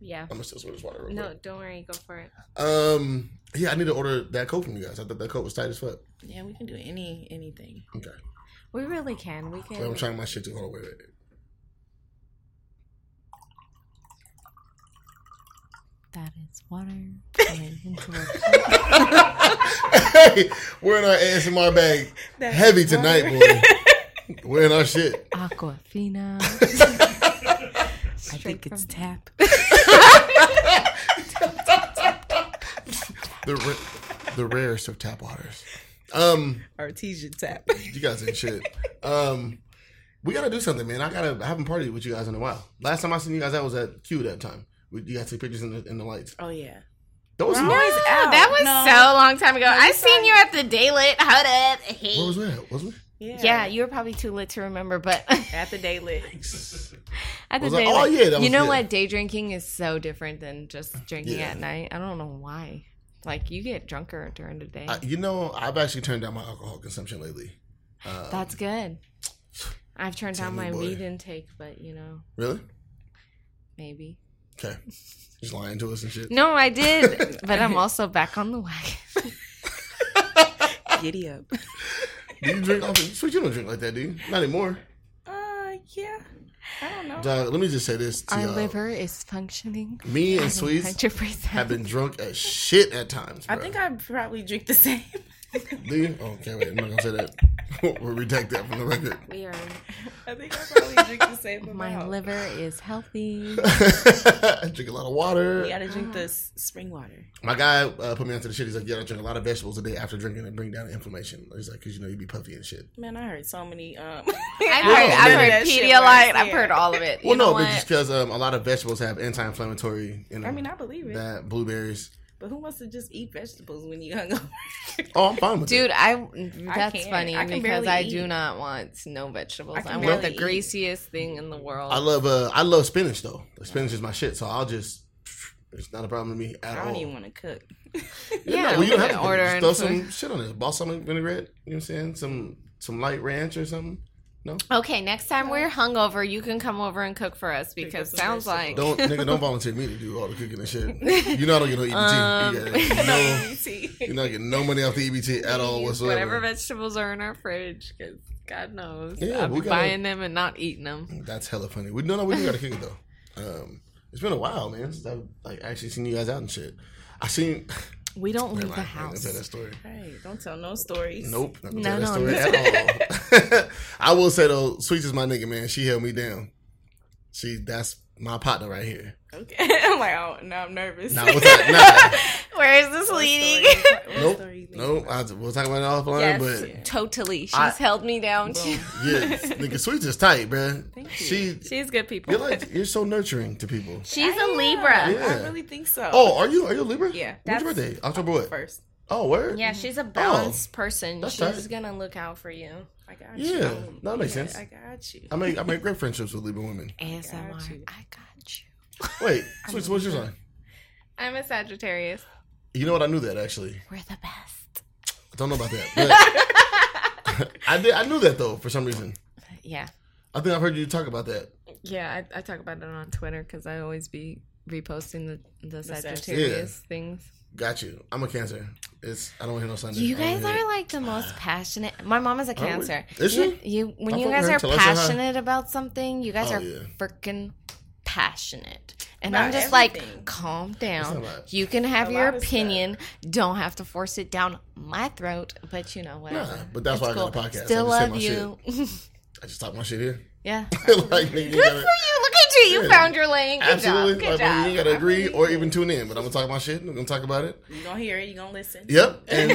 Yeah. I'm gonna still switch this water. Real No, quick. don't worry. Go for it. Um. Yeah, I need to order that coat from you guys. I thought that coat was tight as fuck. Yeah, we can do any anything. Okay. We really can. We Wait, can. I'm trying my shit to Hold on, wait, wait. That is water going into a hey, we're in our ASMR bag. That's Heavy tonight, boy. we're in our shit. Aquafina. I think it's tap. The ra- the rarest of tap waters. Um. Artesian tap. You guys ain't shit. Um, we gotta do something, man. I gotta. I haven't partied with you guys in a while. Last time I seen you guys, I was at Q that time. We, got to take pictures in the in the lights. Oh yeah. Those. We're Where always out. that was No. so long time ago. No, I seen you at the daylit. Hold up. Hey. was we at? Was we? Yeah. Yeah, you were probably too lit to remember, but At the daylit. at the Was I- day, oh, yeah, that you was know good. what? Day drinking is so different than just drinking Yeah. at night. I don't know why. Like you get drunker during the day. I, you know, I've actually turned down my alcohol consumption lately. Um, That's good. I've turned down my boy. weed intake, but you know, really maybe. Okay. Just lying to us and shit. No, I did, but I'm also back on the wagon. Giddy up. Do you drink? Often? Sweet, you don't drink like that, do you? Not anymore. Uh yeah. I don't know. Dog, let me just say this to Our y'all. liver is functioning. Me and Sweets Hundred percent. have been drunk as shit at times. I think I probably drink the same. Do you? Oh, okay, wait. I'm not gonna say that. we'll redact that from the record. We are. I think I probably drink the same My amount. liver is healthy. I drink a lot of water. We gotta drink the spring water. My guy uh, put me onto the shit. He's like, "Yeah, I drink a lot of vegetables a day after drinking and bring down inflammation." He's like, "Cause you know you'd be puffy and shit." Man, I heard so many. Um, I've heard, no, I've maybe heard Pedialyte. I've heard all of it. Well, you know no, but just because um, a lot of vegetables have anti-inflammatory. You know, I mean, I believe it. that blueberries. But who wants to just eat vegetables when you hungover? Oh, I'm fine with Dude, it. I that's can't. funny I because I eat. do not want no vegetables. I can I, want the barely eat. greasiest thing in the world. I love uh, I love spinach though. Like, spinach is my shit. So I'll just It's not a problem to me at all. I don't all. even want to cook. Yeah, well, you don't have to order Just throw some shit on it. Balsamic vinaigrette. You know what I'm saying? Some some light ranch or something. Okay, next time we're hungover, you can come over and cook for us because some sounds like Don't nigga, don't volunteer me to do all the cooking and shit. You know I don't get no EBT. Um, you got no, you're not getting no money off the EBT at all whatsoever. whatever vegetables are in our fridge, because God knows Yeah, I'll we be gotta- buying them and not eating them. That's hella funny. We no no we do gotta kick it though. Um, it's been a while, man, since I've like actually seen you guys out and shit. I seen. We don't leave the mind, I ain't tell that house. story. Hey, don't tell no stories. Nope, not gonna No, tell no, that story at all. I will say though, Sweets is my nigga, man. She held me down. She that's my partner right here. Okay. I'm like, oh, now I'm nervous. Nah, what's that? Where is this What leading? story- nope, story nope. about? I, we'll talk about it offline, yes, but totally. She's I- held me down too. Boom. yeah, nigga, Sweets is tight, bruh. Thank you. She, She's good people. you're like, you're so nurturing to people. She's I a. Libra. Yeah. I really think so. Oh, are you? Are you a Libra? Yeah. When's your birthday? October what? First. Oh, word. Yeah, she's a oh. balanced person. She's tight. gonna look out for you. I got Yeah, you. Yeah, that makes Yeah, sense. I got you. I make I make great friendships with Libra women. ASMR. Got you. I got you. Wait, Sweets, what's your sign? I'm a Sagittarius. You know what? I knew that actually. We're the best. I don't know about that. But I did. I knew that though for some reason. Yeah. I think I've heard you talk about that. Yeah, I, I talk about it on Twitter because I always be reposting the, the Sag- Sagittarius things. Got you. I'm a Cancer. It's I don't hear no Sunday. You guys are like the most passionate. My mom is a Cancer. Is you, she? you when I you guys are Tell her I said hi. passionate about something, you guys Oh, are yeah. freaking passionate. And About I'm just like, calm down. not. You can have A your lot of opinion. Don't have to force it down my throat. But you know what? Nah, but that's why I It's got a podcast. I Still just love you. I just talk my shit here. yeah. like, nigga, you Good gotta- for you. Look at you. You Yeah. found your lane. Good Absolutely. job. Good like, job. you gotta agree or even tune in. But I'm gonna talk my shit. I'm gonna talk about it. You gonna hear it? You gonna listen? Yep. And,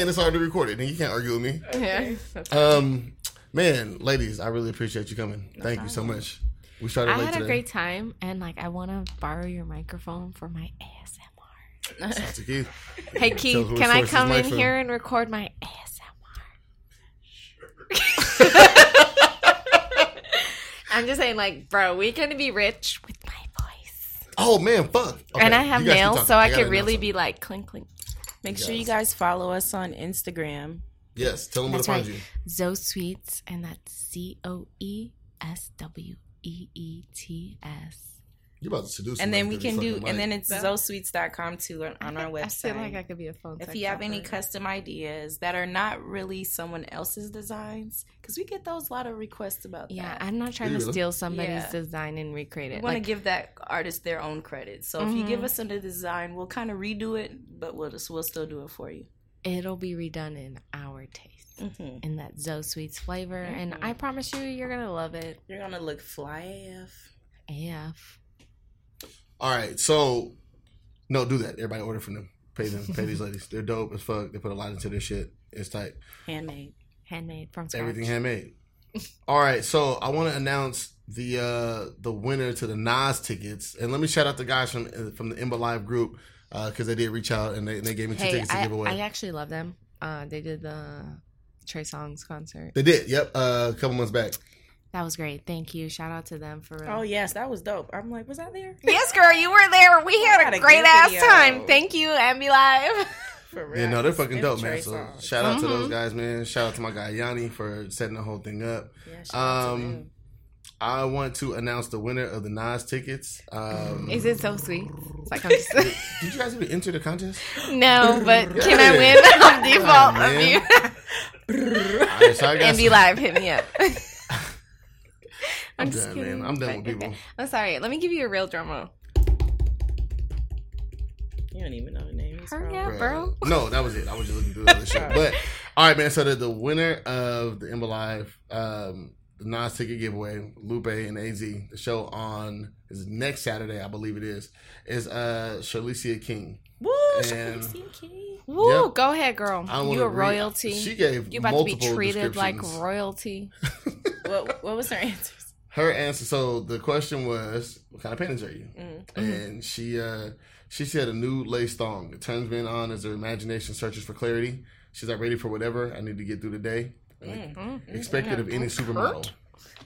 and it's already recorded, and you can't argue with me. Yeah. Um, man, ladies, I really appreciate you coming. Thank you so much. We started I late had a great time, and like I want to borrow your microphone for my ASMR. To Keith. Hey Keith, can I come in from. here and record my ASMR? I'm just saying, like, bro, we're gonna be rich with my voice, Oh man, fuck. Okay, and I have you guys keep nails, so I gotta could really be like clink clink. Make sure Yes. you guys follow us on Instagram. Yes, tell them where to That's find you. Zoe Sweets, and that's C O E S W E E T S. You about to seduce And then we can do, and then mic. it's That- zosweets.com too on, on our website. I feel like I could be a phone. if you have any custom ideas that are not really someone else's designs, because we get those a lot of requests about yeah, that. I'm not trying You to steal somebody's Yeah. design and recreate it. We it. want to Like, give that artist their own credit. So if you give Mhm. us a design, we'll kind of redo it, but we'll just we'll still do it for you. it'll be redone in our taste. Mm-hmm. in that Zoe Sweets flavor, and Mhm. I promise you, you're gonna love it. You're gonna look fly AF. AF. All right, so no, do that. Everybody order from them. Pay them. Pay these ladies. They're dope as fuck. They put a lot into their shit. It's tight. handmade. handmade from scratch. Everything handmade. All right, so I want to announce the uh the winner to the Nas tickets, and let me shout out the guys from from the Imba Live group because they did reach out and they, they gave me two Hey, tickets to I, give away. I actually love them. Uh, they did the Trey Songz concert. they did. Yep, uh, a couple months back. That was great. Thank you. Shout out to them for real. Oh yes, that was dope. I'm like, was that there? Yes, girl, you were there. We had had a a great ass video. time. Thank you, Ambi Live. For real. Yeah, no, they're fucking dope, man. So Songz. shout out to Mhm. those guys, man. Shout out to my guy Yanni for setting the whole thing up. Yeah, shout out to Um, them. I want to announce the winner of the Nas tickets. Um, Is it so sweet? It's like I'm just did you guys even enter the contest? no, but can I Yeah. win on default Come on, of you? All right, so I got Ambi some- Live, hit me up. I'm just done, kidding. man. I'm done with people. okay. I'm sorry. Let me give you a real drama. You don't even know the name. Hurry wrong. up. bro. No, that was it. I was just looking through the other shit. But all right, man. So the, the winner of the Imba Live, um, the Nas ticket giveaway, Lupe and Az, the show on is next Saturday, I believe it is, is uh Charlicia King. Woo! And- Sharice Key. Woo, Yep. go ahead, girl. You wanna a royalty. She gave you about to be treated like royalty. What, what was her answer? Her answer. So the question was, "What kind of panties are you?" Mm. And she uh she said a new lace thong. It turns men on as their imagination searches for clarity. She's like ready for whatever I need to get through the day. Like, Mm. Expected of any supermodel.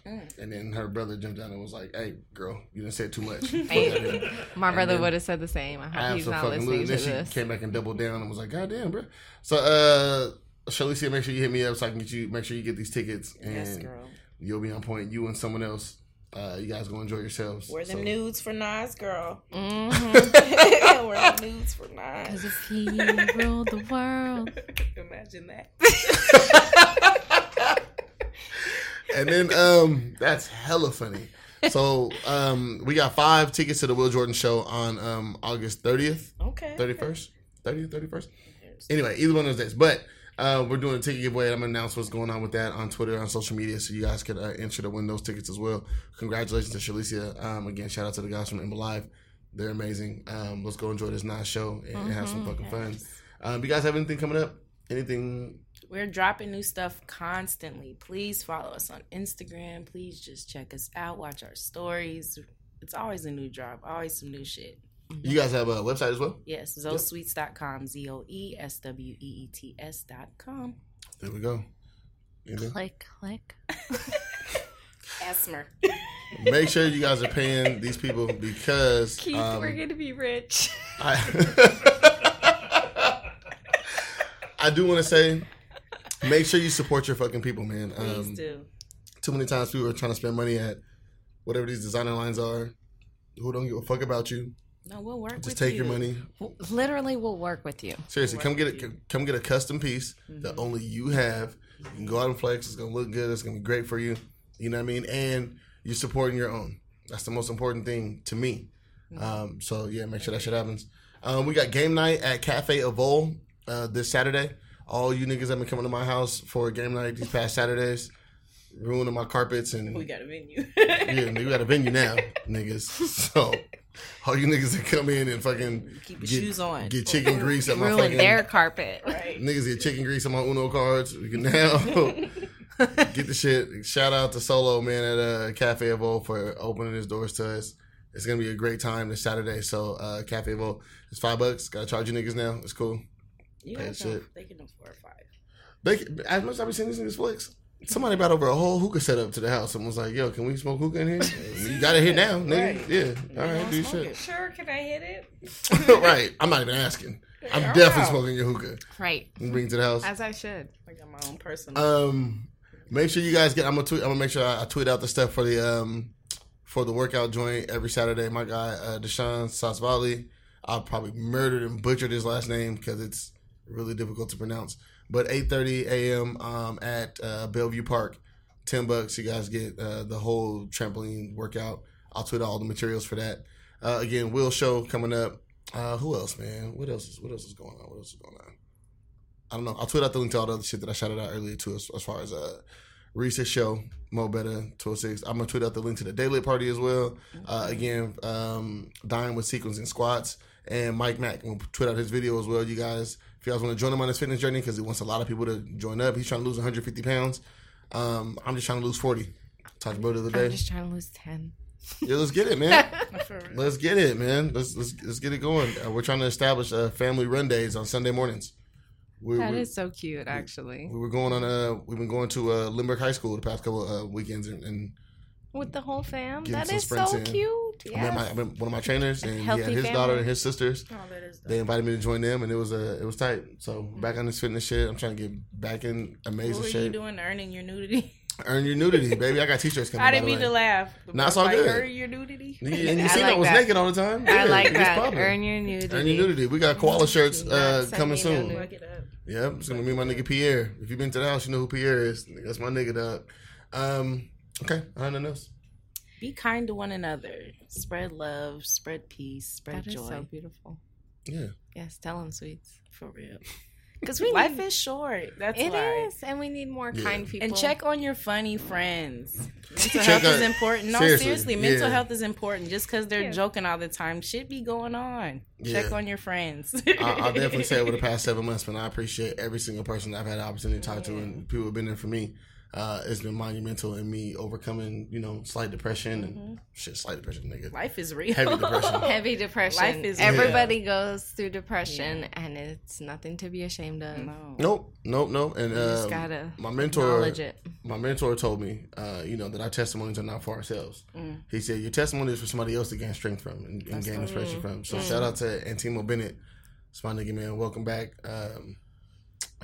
And then her brother jumped down and was like, "Hey, girl, you didn't say too much." Hey, My brother would have said the same. I hope he's not Absolutely. listening Then to she this. came back and doubled down and was like, "God damn, bro." So, uh, Shalicia, make sure you hit me up so I can get you. Make sure you get these tickets, and Yes, girl. you'll be on point. You and someone else. Uh, you guys go enjoy yourselves. Wear them So- nudes for Nas, girl. Mhm. Wear them nudes for Nas. Cause if he ruled the world. Imagine that. And then um that's hella funny. So um we got five tickets to the Will Jordan show on um August 30th, Okay. 31st, 30th, 31st. Anyway, either one of those days. But uh, we're doing a ticket giveaway. I'm gonna announce what's going on with that on Twitter, on social media, so you guys can uh, enter to win those tickets as well. Congratulations to Shalicia. Um, again, shout out to the guys from Imba Live. They're amazing. Um, let's go enjoy this nice show and have some fucking fun. Um, you guys have anything coming up? Anything? We're dropping new stuff constantly. Please follow us on Instagram. Please just check us out. Watch our stories. It's always a new drop. Always some new shit. You guys have a website as well? Yes, zoesweets.com. Z O E S W E E T S.com. There we go. Anything? Click, click. Asmer. Make sure you guys are paying these people because Keith, um, we're gonna be rich. I, I do want to say, make sure you support your fucking people, man. Please Um, do. too many times people are trying to spend money at whatever these designer lines are, who don't give a fuck about you. No, we'll work with Just take you. your money. Literally, we'll work with you. Seriously, come get a come get a custom piece that only you have. You can go out and flex. It's gonna look good. It's gonna be great for you. You know what I mean? And you're supporting your own. That's the most important thing to me. Um, so yeah, make sure that shit happens. Um, we got game night at Cafe Evo uh, this Saturday. All you niggas have been coming to my house for game night these past Saturdays, ruining my carpets and We got a venue. yeah, we got a venue now, niggas. So all you niggas that come in and fucking Keep your get, shoes on. get chicken grease at my Ruin fucking their carpet. right. Niggas get chicken grease on my Uno cards. We can now get the shit. Shout out to Solo man at uh, Cafe Evo for opening his doors to us. It's gonna be a great time this Saturday. So uh, Cafe Evo, it's five bucks. Gotta charge you niggas now. It's cool. You Bad guys shit. know they can afford five. They, as much as I've been seeing these niggas flex, somebody brought over a whole hookah set up to the house and was like, "Yo, can we smoke hookah in here? you got it here now, nigga. Right. Yeah, all right, wanna do smoke shit. it? Sure, can I hit it? right. I'm not even asking. I'm All definitely right. smoking your hookah. Right. And bring it to the house. As I should. I got my own personal. Um, make sure you guys get. I'm gonna tweet. I'm gonna make sure I, I tweet out the stuff for the um for the workout joint every Saturday. My guy uh, Deshaun Sasvali. I'll probably murdered and butchered his last name because it's really difficult to pronounce. But 8:30 a.m. Um, at uh, Bellevue Park, ten bucks. You guys get uh, the whole trampoline workout. I'll tweet all the materials for that. Uh, again, Will show coming up. Uh, who else, man? What else is what else is going on? What else is going on? I don't know. I'll tweet out the link to all the other shit that I shouted out earlier too, as, as far as uh Reese's show, Mo Better, 206. I'm gonna tweet out the link to the Daylit Party as well. Uh, again, um, dying with sequencing squats. And Mike Mack will tweet out his video as well. You guys, if you guys want to join him on his fitness journey, because he wants a lot of people to join up. He's trying to lose 150 pounds. Um, I'm just trying to lose 40. Talked about it the other day. I'm just trying to lose 10. Yeah, let's get it, man. Let's get it, man. Let's let's let's get it going. Uh, we're trying to establish uh, family run days on Sunday mornings. We're, That we're- is so cute, actually. we were going on a. we've been going to uh Lindbergh High School the past couple uh, weekends and, and With the whole fam. Getting That some is so in. cute. I met, my, I met one of my trainers and he had his family. daughter and his sisters. Oh, that is They invited me to join them and it was uh, it was tight. So back on this fitness shit. I'm trying to get back in What amazing were you shape. doing earning your nudity? Earn your nudity, baby. I got t-shirts coming. I didn't mean to laugh. Not so Like, good. Earn your nudity. Yeah, And you I see like I was that. naked all the time. I Yeah, like that. popping. Earn your nudity. Earn your nudity. We got koala shirts uh, coming soon. nude. Look it up. It's gonna be my nigga Pierre. If you've been to the house, you know who Pierre is. That's my nigga, dog. Um, okay, nothing else. Be kind to one another. Spread love. Spread peace. Spread That is joy. so beautiful. Yeah, Yes, tell them, sweets. For real. Because we Life need, is short. That's It why. is, and we need more Yeah. kind people. And check on your funny friends. Mental Check health is important. No, seriously, seriously, mental yeah. health is important. Just because they're Yeah. joking all the time, shit be going on. Check on your friends. I, I'll definitely say over the past seven months, man, I appreciate every single person I've had the opportunity to talk to, and people have been there for me. Uh, it's been monumental in me overcoming, you know, slight depression and Mhm. shit, slight depression, nigga. Life is real. Heavy depression. Heavy depression. Life is- Everybody goes through depression, and it's nothing to be ashamed of. No. Nope, nope, nope. And You just um, gotta my mentor, acknowledge it. my mentor told me, uh, you know, that our testimonies are not for ourselves. Mm. He said your testimony is for somebody else to gain strength from and, and gain dope. inspiration from. So Mm. shout out to Antimo Bennett, it's my nigga man. Welcome back. Um,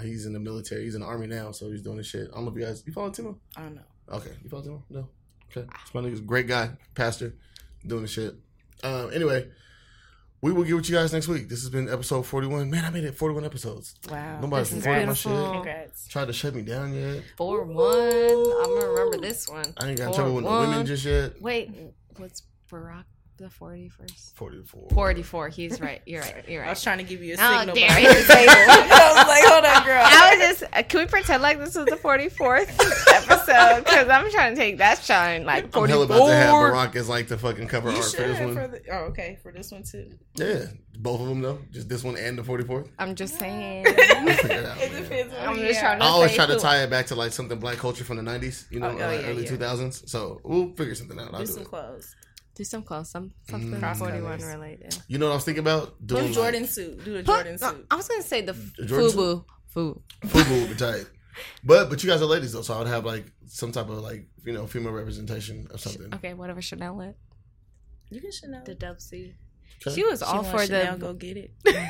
he's in the military. He's in the army now, so he's doing this shit. I don't know if you guys you follow Timo. I don't know. Okay, you follow Timo? No. Okay, it's my nigga's a great guy, pastor, doing the shit. Um, anyway. We will get with you guys next week. This has been episode 41. Man, I made it 41 episodes. Wow. Nobody's This is recording my shit. Congrats. Tried to shut me down yet. Four one. I'm gonna remember this one. I ain't got Four, trouble with no one. women just yet. Wait, what's Barack the forty first? 44. Forty four. He's right. You're right. You're right. I was trying to give you a Oh, signal damn behind it. I was like, hold on, girl. I was just. uh, Can we pretend like this was the forty fourth episode? Because I'm trying to take that shine like I'm forty hella about to have four. Barack as like the fucking cover You art for this one. for the, oh, okay, for this one too. yeah, both of them though. Just this one and the 44th. I'm just saying. We'll figure it out. It depends on I'm just you trying to I always say try to who- tie it back to like something black culture from the 90s, you know, Oh, oh, like yeah, early yeah. 2000s. So we'll figure something out. I'll Do do some it. clothes. Do some close, some something Mm. forty one related. You know what I was thinking about? Do Doing a like, Jordan suit. Do the Jordan no, suit. I was gonna say the A Jordan fubu. Fu. Fubu would be tight. But but you guys are ladies though, so I would have like some type of like you know female representation of something. Okay, whatever Chanel lit. You can Chanel. The Dove C. Okay. She was She all want for Chanel, the. go get it.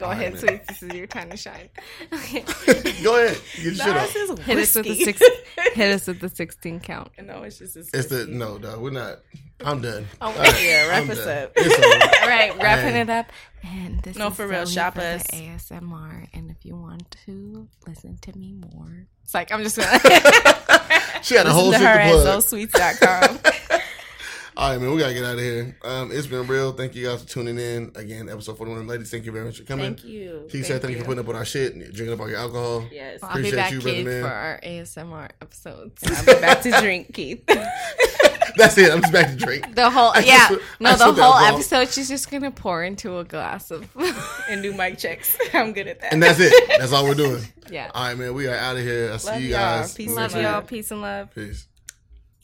Go All ahead, right, sweet. This is your time to shine. Okay. Go ahead, get your shit Nah, off. it's just Hit us with the whiskey. six. Hit us with the sixteen count. no, it's just It's the no, no, we're not. I'm done. Oh, All right, yeah, wrap I'm us done. up. All right, wrapping it up. And this No, is for real, Zoe shop for us. ASMR. And if you want to listen to me more, it's like I'm just gonna. She had a whole Listen to her to at plug. zosweets.com. All right, man, we gotta get out of here. Um, it's been real. Thank you guys for tuning in again. Episode forty-one, ladies. Thank you very much for coming. Thank you. He said, "Thank you for putting up with our shit, and drinking up all your alcohol." Yes. I'll be Appreciate back, you, brother Keith, man. for our ASMR episodes. I'll be back to drink, Keith. That's it. I'm just back to drink. The whole I yeah, swear- no, I the whole alcohol. episode she's just gonna pour into a glass of and do mic checks. I'm good at that. And that's it. That's all we're doing. yeah. All right, man. We are out of here. I'll see Love you y'all. guys. Peace Love y'all. Peace and love. Peace.